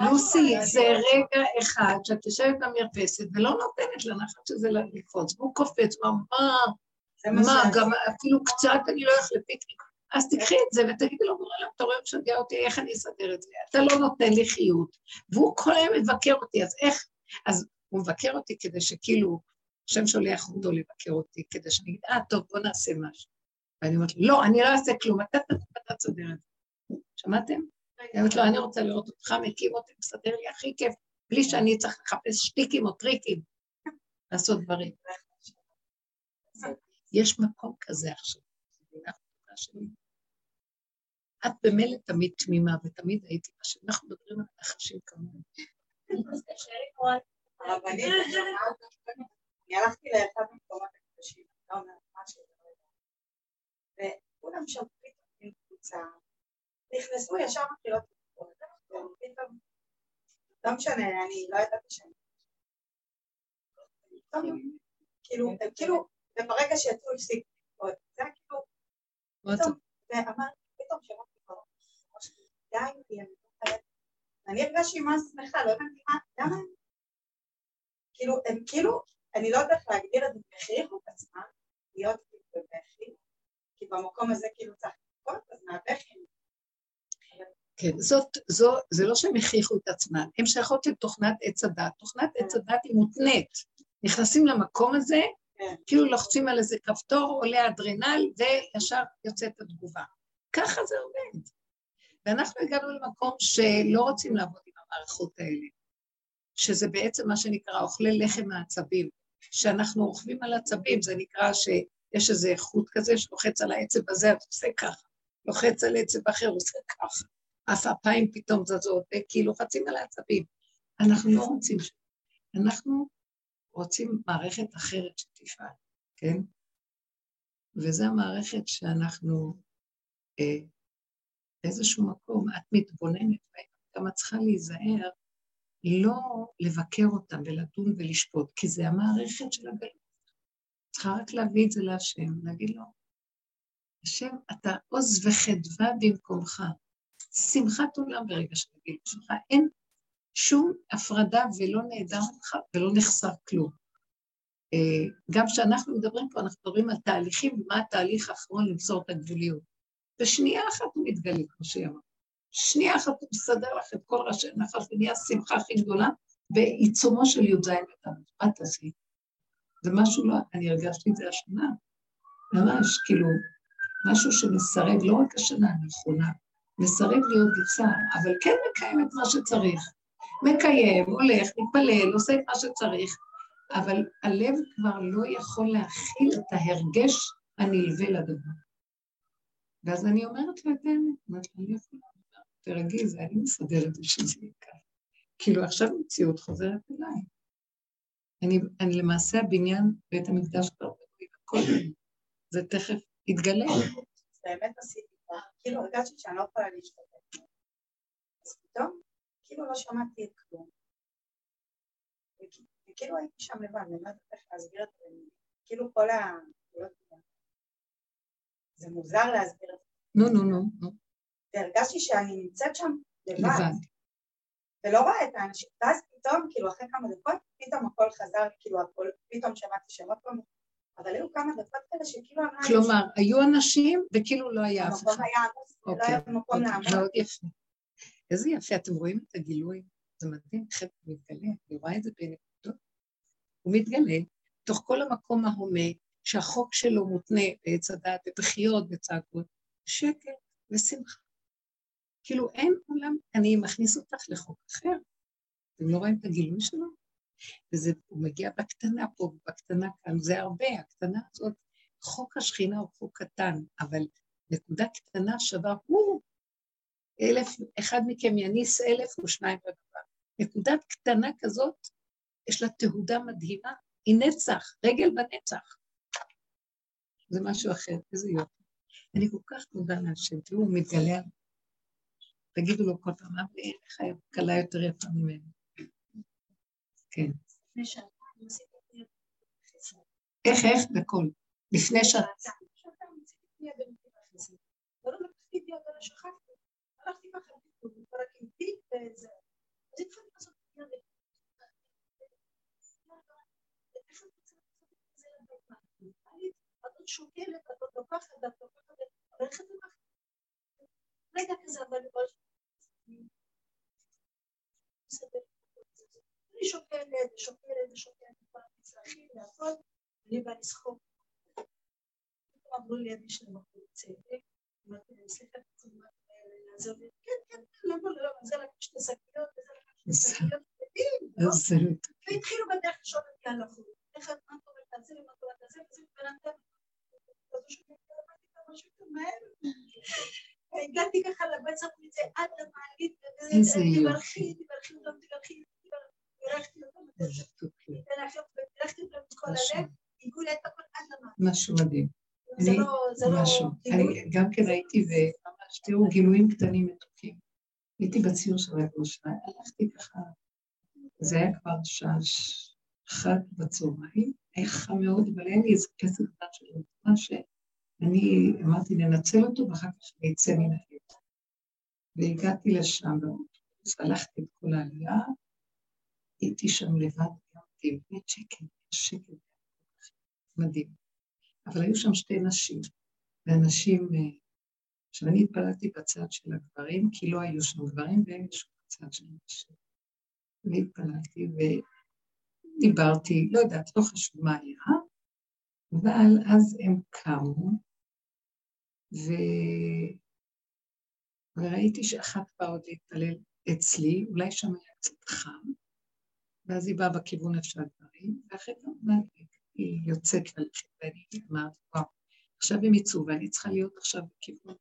לוסי, זה רגע אחד שאת יושבת במרפסת ולא נותנת לנחת שזה לקפוץ, והוא קופץ, מה, מה, מה. גם אפילו קצת אני לא אלך לפיקניק. אז תקחי את זה ותגידי לו, בורא אתה רואה משגע אותי, איך אני אסדר את זה? אתה לא נותן לי חיות. והוא כל היום מבקר אותי, אז איך? אז הוא מבקר אותי כדי שכאילו, השם שולח אותו לבקר אותי, כדי שאני אגיד, אה, טוב, בוא נעשה משהו. ואני אומרת לו, לא, אני לא אעשה כלום, אתה תסדר את זה. שמעתם? אני אומרת לו, אני רוצה לראות אותך מקים אותי, מסדר לי הכי כיף, בלי שאני צריך לחפש שטיקים או טריקים, לעשות דברים. יש מקום כזה עכשיו. את במילא תמיד תמימה, ותמיד הייתי מה שאנחנו מדברים על נחשים כמונו. הרבנית, אני הלכתי לאחד המקומות הקדושים, לא יודע. וכולם שם פתאום עם קבוצה, נכנסו ישר מתחילות ופתאום, לא משנה, אני לא ידעתי שאני... פתאום, כאילו, הם כאילו, וברגע שיצאו הפסיק לקרוא, זה היה כאילו, פתאום, ואמרתי, פתאום שמעתי כבר, די, אני מתחלת. ואני הרגשתי מה שמחה, לא הבנתי מה, למה הם כאילו, הם כאילו, אני לא יודעת איך להגדיר את זה, הם הכריחו את עצמם להיות כאילו בבכי, כי במקום הזה כאילו צריך לבכות, אז מהבכי. כן, זאת, זו, זה לא שהם הכריחו את עצמם, הם שייכות לתוכנת עץ הדת. תוכנת עץ הדת היא מותנית. נכנסים למקום הזה, כן. כאילו לוחצים על איזה כפתור, עולה אדרנל, וישר יוצאת התגובה. ככה זה עובד. ואנחנו הגענו למקום שלא רוצים לעבוד עם המערכות האלה, שזה בעצם מה שנקרא אוכלי לחם העצבים. שאנחנו רוכבים על עצבים, זה נקרא שיש איזה חוט כזה שלוחץ על העצב הזה, אז עושה ככה. לוחץ על עצב אחר, עושה ככה. אף אפיים פתאום זזות, כי לוחצים על העצבים. אנחנו לא רוצים ש... אנחנו רוצים מערכת אחרת שתפעל, כן? וזו המערכת שאנחנו אה, באיזשהו מקום, את מתבוננת בהם, גם את צריכה להיזהר לא לבקר אותם ולדון ולשפוט, כי זה המערכת של הגלות. צריכה רק להביא את זה להשם, להגיד לו, השם, אתה עוז וחדווה במקומך. שמחת עולם ברגע הגלות שלך. אין שום הפרדה ולא נעדר ממך ולא נחסר כלום. אה, גם כשאנחנו מדברים פה, אנחנו מדברים על תהליכים, ומה התהליך האחרון למסור את הגבוליות. בשנייה אחת הוא מתגלה, כמו שהיא אמרה. שנייה אחת הוא מסדר לך את כל ראשי נחש ונהיה השמחה הכי גדולה בעיצומו של י"ז בתמוז. מה תעשי? זה משהו לא, אני הרגשתי את זה השנה, ממש, כאילו, משהו שמסרב, לא רק השנה האחרונה, מסרב להיות גרסה, אבל כן מקיים את מה שצריך. מקיים, הולך, מתפלל, עושה את מה שצריך, אבל הלב כבר לא יכול להכיל את ההרגש הנלווה לדבר. ואז אני אומרת לו את האמת, אומרת לו, אני יכולה, תרגי, זה אני מסדרת את זה ככה. כאילו עכשיו מציאות חוזרת אליי. אני, אני למעשה הבניין בית המקדש כבר בכל זה תכף יתגלה. באמת עשיתי ככה, כאילו הרגשתי שאני לא יכולה להשתתף. אז פתאום, כאילו לא שמעתי את כלום. וכאילו הייתי שם לבד, אני לא יודעת איך להסביר את זה, כאילו כל ה... זה מוזר להסביר את זה. נו, נו, נו. והרגשתי שאני נמצאת שם לבד. ולא רואה את האנשים, ואז פתאום, כאילו אחרי כמה דקות, פתאום הכל חזר, כאילו הכל, פתאום שמעתי שמות פעם, אבל היו כמה דקות כאלה שכאילו... כלומר, היו אנשים וכאילו לא היה אף אחד. המקום היה עמוס, לא היה אוקיי, מקום אוקיי, לעמוד. מאוד יפה. איזה יפה, אתם רואים את הגילוי? זה מדהים, הוא מתגלה, אני רואה את זה בנקודות. הוא מתגלה תוך כל המקום ההומה, שהחוק שלו מותנה בעץ הדת, בבחיות, בצעקות, שקט ושמחה. כאילו אין עולם, אני מכניס אותך לחוק אחר. אתם לא רואים את הגילוי שלו? וזה, מגיע בקטנה פה, בקטנה כאן, זה הרבה, הקטנה הזאת, חוק השכינה הוא חוק קטן, אבל נקודה קטנה שווה הוא, אלף, אחד מכם יניס אלף ושניים בדבר. נקודת קטנה כזאת, יש לה תהודה מדהימה, היא נצח, רגל בנצח. זה משהו אחר, איזה יופי. אני כל כך מודה להשם, תראו, הוא מתגלה. תגידו לו כל פעם, איך היה קלה יותר יפה ממנו. כן. איך, איך? בכל. לפני ש... הלכתי ככה, כבר הקמתי וזה. אז התחלתי לעשות יד. את עוד שוקלת, את לוקחת, את לוקחת, את לוקחת? רגע כזה, אבל אני שוקלת, ושוקלת, ושוקלת, כבר מצרכים והכל, אני באה לסחוב. אמרו לי, אני לי בחור צדק, אמרתי להם, סליחה, לעזוב לי, כן, כן, למה לא, זה לקח שתי שקיות, וזה לקח שתי שקיות, והתחילו בדרך לשאול אותי על החור. איך את, מה את אומרת על זה, מה את אומרת על זה, וזה, ובינתיים, הגעתי ככה לבית אמרו לי זה עד למעלית, תברכי, תברכי אותם, תברכי, בירכתי אותם, בירכתי אותם מכל הלב, הגיעו לי את הכל עד למעלית. משהו מדהים. זה לא, זה לא, משהו. אני גם כן הייתי, וממש, תראו, גילויים קטנים מתוקים. הייתי בציור של רב משה, הלכתי ככה, זה היה כבר שעה אחת בצהריים, היה חם מאוד, אבל היה לי איזה כסף קטן של עוצמה שאני אמרתי לנצל אותו ואחר כך אני אצא מן העיר. והגעתי לשם הלכתי את כל העלייה, הייתי שם לבד, קמתי, באמת שקט, שקט, מדהים. אבל היו שם שתי נשים, ואנשים, אה, עכשיו אני התפללתי בצד של הגברים, כי לא היו שם גברים והם ישבו בצד של נשים. והתפללתי ודיברתי, לא יודעת, לא חשוב מה היה, אבל אז הם קמו, ו... וראיתי שאחת באה עוד להתפלל אצלי, אולי שם היה קצת חם, ואז היא באה בכיוון איפה שהדברים, ואחרי כמה זמן היא יוצאת ללכת, ואני אמרתי, וואו, עכשיו הם יצאו, ואני צריכה להיות עכשיו בכיוון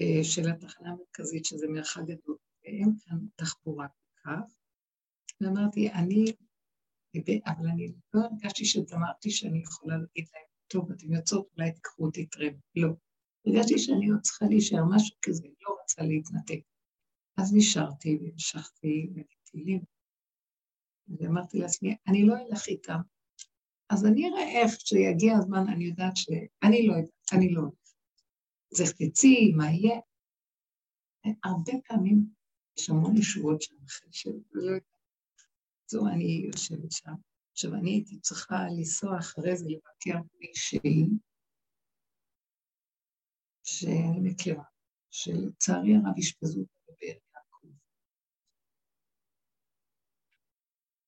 אה, של התחנה המרכזית, שזה מרחק גדול, ואין כאן תחבורה כל כך. ואמרתי, אני, אבל אני לא הרגשתי שדמרתי שאני יכולה להגיד להם, טוב, אתם יוצאות, אולי תקחו אותי טרם. לא. הרגשתי שאני עוד צריכה להישאר משהו כזה, לא רוצה להתנתק. אז נשארתי והמשכתי לתהילים. ואמרתי לעצמי, אני לא אלך איתם. אז אני אראה איך שיגיע הזמן, אני יודעת שאני לא יודעת, אני לא יודעת. איך תצאי, מה יהיה? הרבה פעמים יש המון ישועות שם אחרי שלא יודעת. זו אני יושבת שם. עכשיו, אני הייתי צריכה לנסוע אחרי זה לבקר מישהי שאני מכירה, שלצערי הרב אשפזו אותה בבאר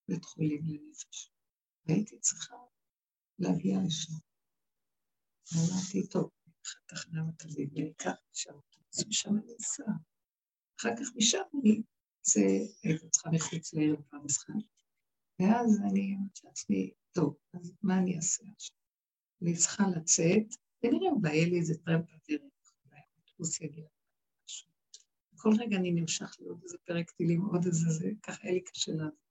בית חולים לנפש. והייתי צריכה להגיע לשם. ואמרתי, טוב, תחנה מרכזית, ואני אקח משם אוטובוס, משם אני אסע. אחר כך משם אני אצא, הייתי צריכה מחוץ לערב המשחק. ואז אני אומרת לעצמי, טוב, אז מה אני אעשה עכשיו? אני צריכה לצאת, ונראה, אולי לי איזה טרמפ בדרך, אולי האוטובוס יגיע. כל רגע אני נמשך לעוד איזה פרק טילים, עוד איזה זה, ככה היה לי קשה לעבוד.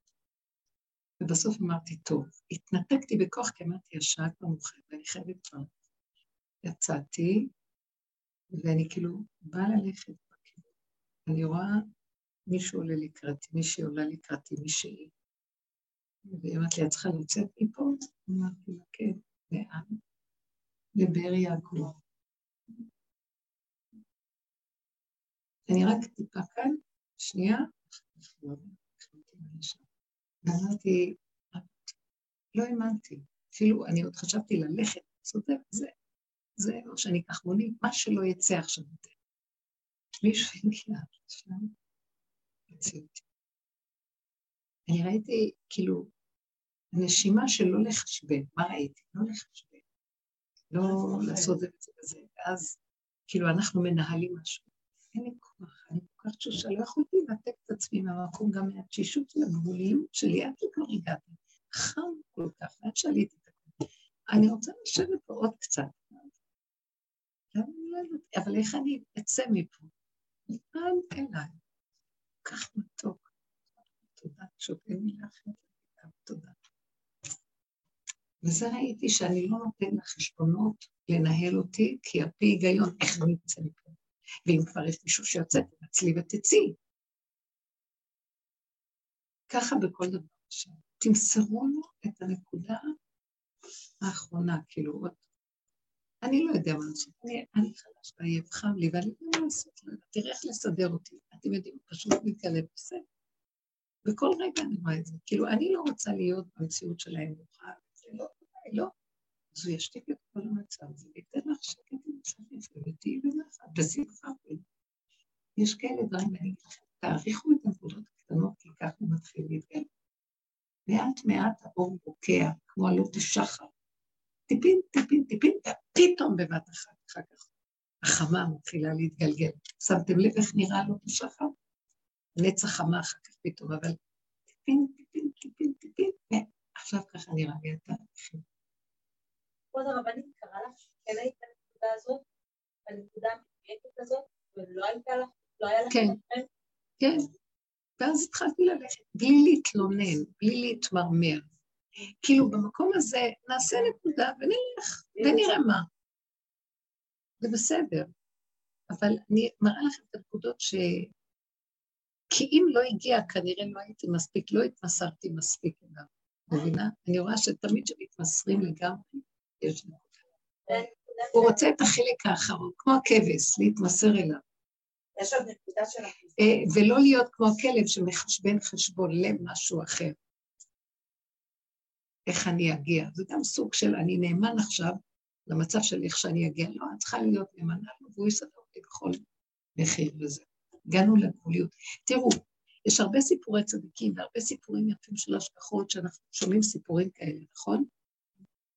ובסוף אמרתי, טוב, התנתקתי בכוח, כי אמרתי, השעה כבר מאוחרת, ואני חייבת כבר. יצאתי, ואני כאילו באה ללכת. אני רואה מישהו עולה לקראתי, מישהי עולה לקראתי, מישהי. והיא אמרת לי, את צריכה לצאת מפה? אמרתי לה, כן, לאן? לבאר יעקב. אני רק טיפה כאן, שנייה, ואמרתי, לא האמנתי, אפילו אני עוד חשבתי ללכת, לעשות זה, זה, או שאני אקח מונית, מה שלא יצא עכשיו. מישהו הגיע שם, הוציא אותי. אני ראיתי, כאילו, נשימה של לא לחשבן, מה ראיתי? לא לחשבן, לא לעשות את זה וזה, ואז כאילו אנחנו מנהלים משהו. אין לי כוח, אני כך תשושה, לא יכולתי לנתק את עצמי מהמקום גם מהתשישות של הגבוליות שלי, עד שכבר הגעתי. חם כל כך, עד שעליתי את הכול. אני רוצה לשבת פה עוד קצת. לא אבל איך אני אצא מפה? עד אליי. כך מתוק. תודה, פשוט אין מילה. תודה. וזה ראיתי שאני לא נותן לחשבונות לנהל אותי, כי על פי היגיון, איך אני אצא מפה? ואם כבר יש מישהו שיוצא, תנצלי ותצאי. ככה בכל דבר עכשיו. תמסרו לו את הנקודה האחרונה, כאילו, עוד... אני לא יודע מה לעשות, אני, אני חלש ועייב, חם לי, ואני לא יודע מה לעשות, תראה איך לסדר אותי. אתם יודעים, פשוט מתגלה בסדר. וכל רגע אני רואה את זה. כאילו, אני לא רוצה להיות במציאות של האמונה, זה לא, לא. אז הוא ישתיק את כל המצב הזה, וייתן לך שקט צריך, ותהיי בנחת, בשמחה. יש כאלה דברים, ואני אגיד לכם, תעריכו את הנקודות הקטנות, כי ככה הוא מתחיל להתגלה. מעט מעט האור בוקע, כמו עלות השחר. טיפין, טיפין, טיפין, ופתאום בבת אחת, אחר כך החמה מתחילה להתגלגל. שמתם לב איך נראה עלות השחר? נצח חמה אחר כך פתאום, אבל טיפין, טיפין, טיפין, טיפין, ועכשיו ככה נראה לי התהליכים. כבוד הרבנית, קרה לך שכן היית בנקודה הזאת, בנקודה המדויקת הזאת, ולא הייתה לך, לא היה לך... כן, כן. ואז התחלתי ללכת, בלי להתלונן, בלי להתמרמר. כאילו במקום הזה נעשה נקודה ונלך, ונראה מה. זה בסדר. אבל אני מראה לכם את הנקודות ש... כי אם לא הגיע, כנראה לא הייתי מספיק, לא התמסרתי מספיק אליו. מבינה? אני רואה שתמיד כשמתמסרים לגמרי, יש נקודה. הוא רוצה את החלק האחרון, כמו הכבש, להתמסר אליו. יש עוד נקודה של אה, ולא להיות כמו הכלב שמחשבן חשבון למשהו אחר. איך אני אגיע? זה גם סוג של אני נאמן עכשיו למצב של איך שאני אגיע. לא, את צריכה להיות נאמנה לו, והוא יסדר אותי בכל מחיר וזה. הגענו לגבוליות. תראו, יש הרבה סיפורי צדיקים והרבה סיפורים יפים של השגחות שאנחנו שומעים סיפורים כאלה, נכון?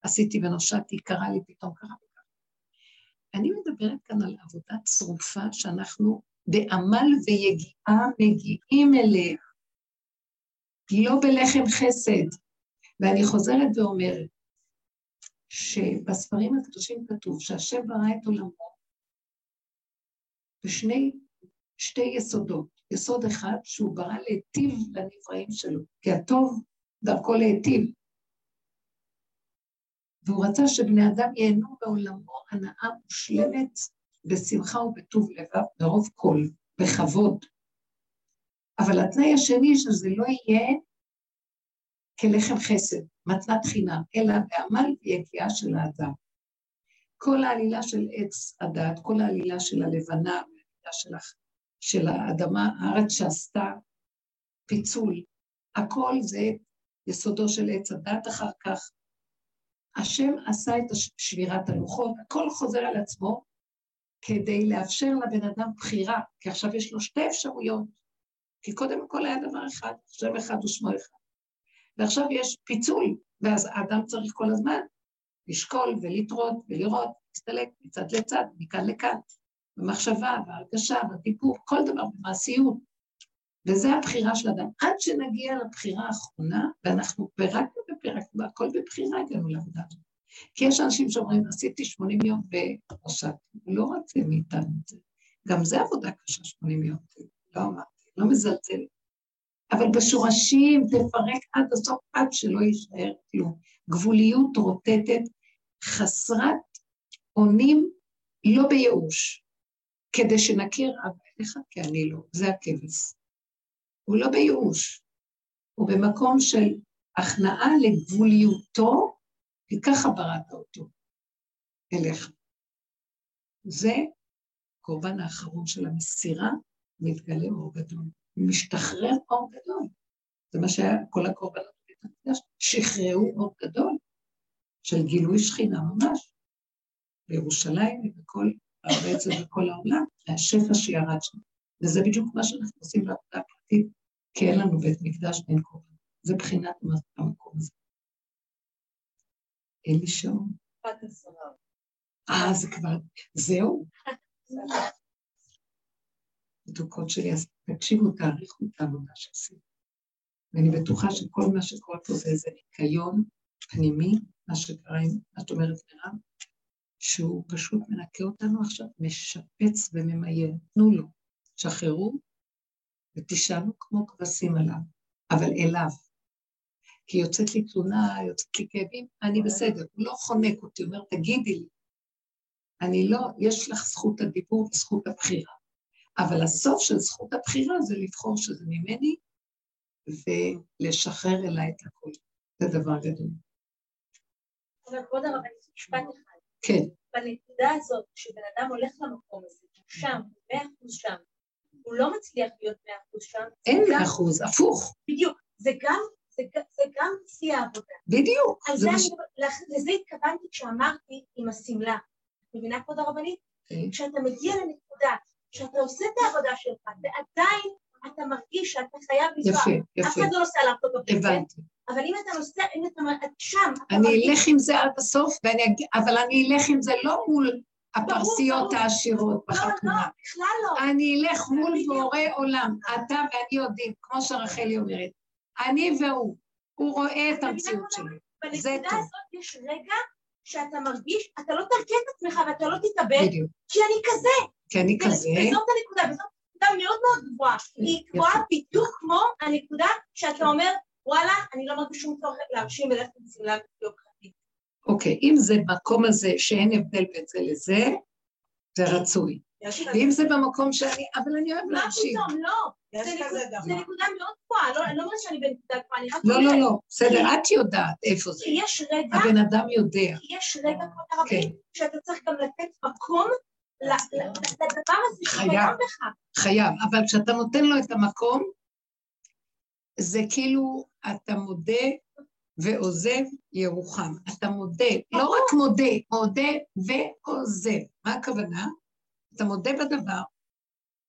עשיתי ונושעתי, קרה לי, פתאום קרה לי. אני מדברת כאן על עבודה צרופה שאנחנו בעמל ויגיעה מגיעים אליה, לא בלחם חסד. ואני חוזרת ואומרת שבספרים הקדושים כתוב שהשם ברא את עולמו בשני, שתי יסודות. יסוד אחד שהוא ברא להיטיב לנבראים שלו, כי הטוב דרכו להיטיב. והוא רצה שבני אדם ייהנו בעולמו הנאה מושלמת בשמחה ובטוב לבב, ברוב קול, בכבוד. אבל התנאי השני שזה לא יהיה כלחם חסד, מתנת חינם, אלא בעמל ויגיעה של האדם. כל העלילה של עץ הדת, כל העלילה של הלבנה, העלילה של, של האדמה, הארץ שעשתה פיצול, הכל זה יסודו של עץ הדת אחר כך. השם עשה את שבירת הלוחות, הכל חוזר על עצמו, כדי לאפשר לבן אדם בחירה, כי עכשיו יש לו שתי אפשרויות, כי קודם כל היה דבר אחד, שם אחד ושמו אחד. ועכשיו יש פיצול, ואז האדם צריך כל הזמן לשקול ולטרות ולראות, להסתלק מצד לצד, מכאן לכאן, במחשבה, בהרגשה, בדיבור, כל דבר, במעשיות. וזה הבחירה של אדם. עד שנגיע לבחירה האחרונה, ואנחנו פירקנו ופירקנו, והכל בבחירה הגענו לעבודה הזאת. כי יש אנשים שאומרים, עשיתי 80 יום ופרשתי, לא רוצה מאיתנו את זה. גם זה עבודה קשה, 80 יום, לא אמרתי, לא מזלזלת. אבל בשורשים תפרק עד הסוף, עד שלא יישאר כלום. גבוליות רוטטת, חסרת אונים, לא בייאוש, כדי שנכיר אבא אליך כי אני לא, זה הכבש. הוא לא בייאוש, הוא במקום של הכנעה לגבוליותו, כי ככה בראת אותו אליך. זה הקורבן האחרון של המסירה, מתגלה אור גדול. משתחרר אור גדול. זה מה שהיה כל הקורבנות בבית המקדש, שחררו אור גדול של גילוי שכינה ממש. בירושלים ובכל הארץ ובכל העולם, השפע שירד שם. וזה בדיוק מה שאנחנו עושים בעבודה הפרטית, כי אין לנו בית מקדש ואין קורבן. זה בחינת המקום הזה. אין לי שעון. אה, זה כבר, זהו? מתוקות שלי, אז תקשיבו, תעריכו את העבודה שעשינו. ואני בטוחה שכל מה שקורה פה זה איזה ניקיון פנימי, מה שקרה עם, מה שאת אומרת מירב, שהוא פשוט מנקה אותנו עכשיו, משפץ וממיין. תנו לו, שחררו ותשאלו כמו כבשים עליו, אבל אליו. כי יוצאת לי תלונה, יוצאת לי כאבים, אני בסדר, הוא לא חונק אותי, אומר, תגידי לי. אני לא, יש לך זכות הדיבור וזכות הבחירה. אבל הסוף של זכות הבחירה זה לבחור שזה ממני ולשחרר אליי את הכול. זה דבר גדול. אבל כבוד הרבנית, משפט אחד. כן. בנקודה הזאת, כשבן אדם הולך למקום הזה, שם, מאה אחוז שם, הוא לא מצליח להיות מאה אחוז שם. אין מאה אחוז, הפוך. בדיוק. זה גם, זה, זה גם שיא העבודה. בדיוק. על זה, זה אני, לזה התכוונתי כשאמרתי עם השמלה. מבינה כבוד הרבנית? כן. כשאתה מגיע לנקודה שאתה עושה את העבודה שלך, ועדיין אתה מרגיש שאתה חייב לנסוע. יפה, יפה. אף אחד לא נוסע לארצות הברית, כן? הבנתי. אבל אם אתה נוסע, אם אתה את שם, אתה אני מרגיש... אלך עם זה עד הסוף, ואני. אבל אני אלך עם זה לא מול הפרסיות. העשירות לא, לא, בחתונה. בכלל לא. אני אלך מול. בורא עולם. אתה ואני יודעים, כמו שרחלי אומרת, אני והוא. הוא רואה את המציאות שלי. בנקודה. הזאת יש רגע שאתה מרגיש, אתה לא תרכה את עצמך ואתה לא תתאבד. כי אני כזה. כי אני כזה, וזאת הנקודה, וזאת נקודה מאוד מאוד גבוהה. היא יפה. גבוהה בדיוק כמו הנקודה שאתה אומר, וואלה, אני לא מרגיש שום צורך להרשים וללכת עם שמלה יוקרתית. אוקיי, אם זה מקום הזה שאין הבדל בין זה לזה, זה רצוי. ואם זה במקום שאני, אבל אני אוהב מה להקשיב. פתאום, לא. זה נקודה- מאוד גבוהה, לא- אני לא אומרת שאני בנקודה גבוהה, אני רק לא, לא, לא, בסדר, את יודעת איפה זה. יש רגע, הבן אדם יודע. יש רגע, כבוד הרבים, כן. שאתה צריך גם לתת מקום לדבר הזה. שקיים לך. חייב, אבל כשאתה נותן לו את המקום, זה כאילו אתה מודה ועוזב ירוחם. אתה מודה, לא רק מודה, מודה ועוזב. מה הכוונה? אתה מודה בדבר,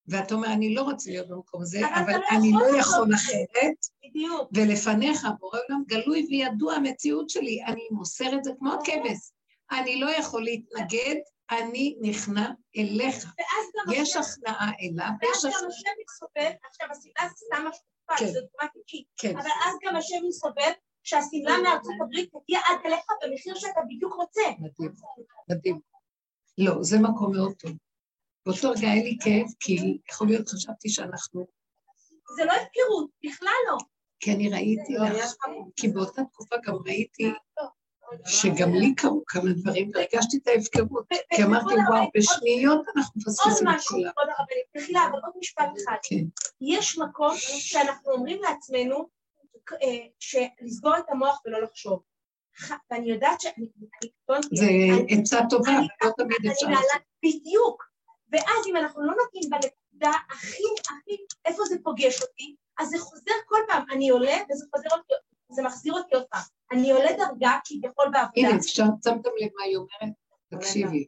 ואתה אומר, אני לא רוצה להיות במקום הזה, אבל לא אני לא יכול זה. אחרת, בדיוק. ולפניך, בורא עולם גלוי וידוע המציאות שלי, אני מוסר את זה כמו הכבש. אני לא יכול להתנגד, אני נכנע אליך. ואז גם יש הכנעה אליו, ואז ויש גם הכנעה... השם מסתובב, עכשיו השמלה זה סתם משהו קטן, כן. זה דוגמה אישית, כן, אבל אז גם השם מסתובב שהשמלה מארצות הברית תגיע עד אליך במחיר שאתה בדיוק רוצה. מדהים, מדהים. לא, זה מקום מאוד טוב. באותו רגע היה לי כאב, כי יכול להיות, חשבתי שאנחנו... זה לא הפקרות, בכלל לא. כי אני ראיתי לא, לך. כי באותה תקופה גם ראיתי שגם לי קרו כמה דברים, והרגשתי את ההפקרות. כי אמרתי, וואו, עוד- בשניות אנחנו עוד מפספסים את משהו, כולם. כבוד הרבנית, מחילה, אבל עוד משפט אחד. כן, יש מקום שאנחנו אומרים לעצמנו אה, שלסגור את המוח ולא לחשוב. ואני יודעת שאני קטונתי, זה עצה טובה, לא תמיד אפשר. בדיוק. ואז אם אנחנו לא נותנים בנקודה הכי הכי, איפה זה פוגש אותי, אז זה חוזר כל פעם, אני עולה וזה חוזר אותי, זה מחזיר אותי עוד פעם. אני עולה דרגה כביכול בעבודה. הנה, שם- שמתם לב מה היא אומרת? תקשיבי,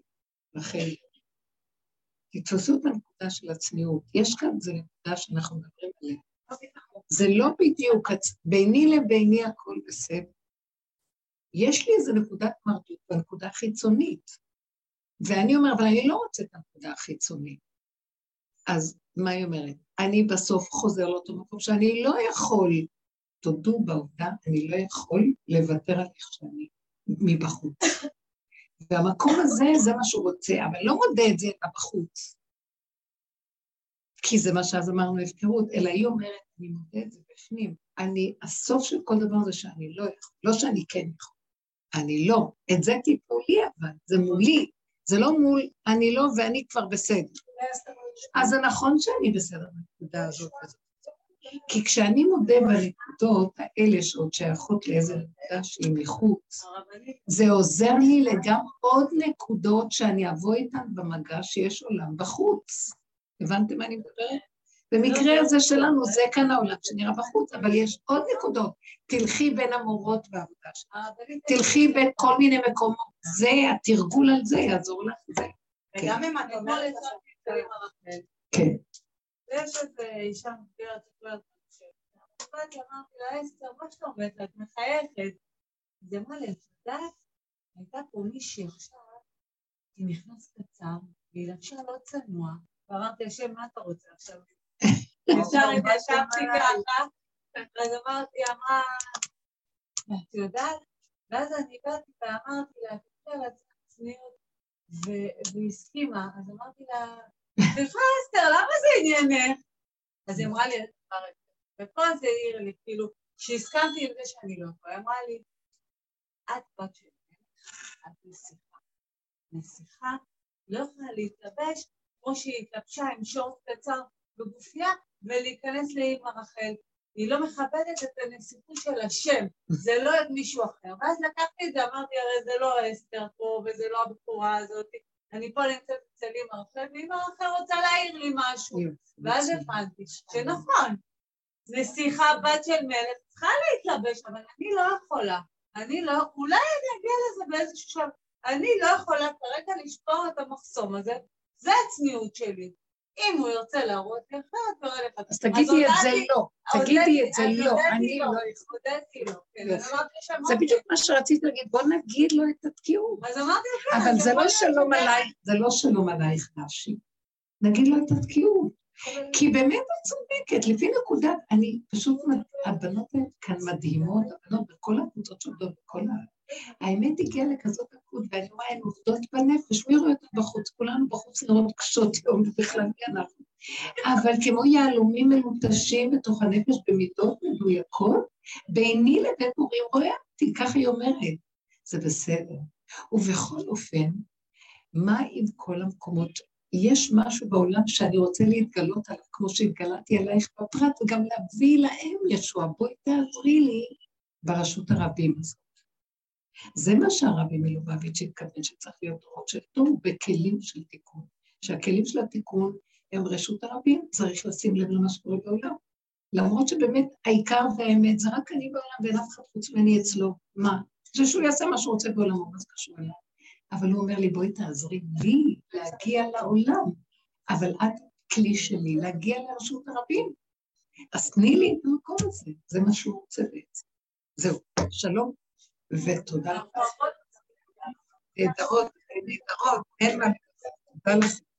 רחל. תתפסו את הנקודה של הצניעות. יש כאן, זו נקודה שאנחנו מדברים עליה. זה לא בדיוק, ביני לביני הכל בסדר. יש לי איזו נקודת מרדות בנקודה החיצונית. ואני אומרת, אבל אני לא רוצה את הנקודה החיצונית. אז מה היא אומרת? אני בסוף חוזר לאותו מקום שאני לא יכול, תודו בעובדה, אני לא יכול לוותר על איך שאני מבחוץ. והמקום הזה, זה מה שהוא רוצה, אבל לא מודה את זה בחוץ. כי זה מה שאז אמרנו הפקרות, אלא היא אומרת, אני מודה את זה בפנים. אני, הסוף של כל דבר זה שאני לא יכול, לא שאני כן יכול. אני לא. את זה תיתנו לי אבל, זה מולי. זה לא מול אני לא ואני כבר בסדר. אז זה נכון שאני בסדר בנקודה הזאת. כי כשאני מודה בנקודות האלה שעוד שייכות לאיזה נקודה שהיא מחוץ, זה עוזר לי לגם עוד נקודות שאני אבוא איתן במגע שיש עולם בחוץ. הבנתם מה אני מדברת? במקרה הזה שלנו זה כאן העולם שנראה בחוץ, אבל יש עוד נקודות. תלכי בין המורות בעבודה שלך, תלכי בין כל מיני מקומות. זה, התרגול על זה יעזור לך, זה. וגם אם את אומרת... כן. ויש איזו אישה מבוגרת שכולת אמרתי לה, אסתר, מה שאתה אומרת? את מחייכת. אז היא אמרה לי, את יודעת, הייתה פה מישהי עכשיו, היא נכנסת קצר, והיא לבשה לא צנוע, ואמרתי, השם, מה אתה רוצה עכשיו? ישר התיישבתי ככה, אז אמרתי, אמרה, את יודעת? ואז אני באתי ואמרתי לה, תקראי על עצמך צניעות, והיא הסכימה, אז אמרתי לה, סליחה אסתר, למה זה עניינך? אז היא אמרה לי, ופה זה העיר לי, כאילו, שהסכמתי עם זה שאני לא יכולה, היא אמרה לי, את בת של את נסיכה. נסיכה לא יכולה להתלבש כמו שהיא התלבשה עם שורט קצר בגופייה ולהיכנס לאימא רחל. היא לא מכבדת את הנסיכות של השם, זה לא את מישהו אחר. ואז לקחתי את זה, אמרתי, הרי זה לא אסתר פה, וזה לא הבחורה הזאת, אני פה נמצאת אצל אימא רחל, ואימא רחל רוצה להעיר לי משהו. ואז הבנתי שנכון, נסיכה בת של מלך צריכה להתלבש, אבל אני לא יכולה. אני לא, אולי אני אגיע לזה באיזשהו שלב. אני לא יכולה כרגע לשבור את המחסום הזה, זה הצניעות שלי. אם הוא ירצה להראות לי אחרת, תראה לך. אז תגידי את זה לא, תגידי את זה לא, אני לא הודיתי לו, כן, זה בדיוק מה שרציתי להגיד, בוא נגיד לו את התקיעות. אז אמרתי לך, אבל זה לא שלום עלייך, זה לא שלום עלייך להשיב. נגיד לו את התקיעות. כי באמת את צודקת, לפי נקודת, אני פשוט, הבנות כאן מדהימות, הבנות בכל הקבוצות שעובדות בכל. האמת הגיעה לכזאת עקות, ואני רואה, הן עובדות בנפש, מי רואה אותן בחוץ? כולנו בחוץ נראות קשות יום, בכלל מי אנחנו? אבל כמו יהלומים מלוטשים בתוך הנפש במידות מדויקות, ביני לבין מורים רואה אותי, ככה היא אומרת. זה בסדר. ובכל אופן, מה עם כל המקומות יש משהו בעולם שאני רוצה להתגלות עליו, כמו שהתגלתי עלייך בפרט, וגם להביא להם ישוע. בואי תעזרי לי ברשות הרבים הזאת. זה מה שהרבי מלובביץ' התכוון שצריך להיות אורות של טוב בכלים של תיקון. שהכלים של התיקון הם רשות הרבים, צריך לשים לב למה שקורה בעולם. למרות שבאמת העיקר והאמת זה רק אני בעולם ואין אף אחד חוץ ממני אצלו. מה? זה שהוא יעשה מה שהוא רוצה בעולמו, מה זה קשור אליו? אבל הוא אומר לי, בואי תעזרי לי להגיע לעולם, אבל את כלי שלי להגיע לרשות הרבים. אז תני לי את המקום הזה, זה מה שהוא רוצה בעצם. זהו, שלום ותודה רבה. נהדרות, נהדרות, אין לדבר. תודה לכם.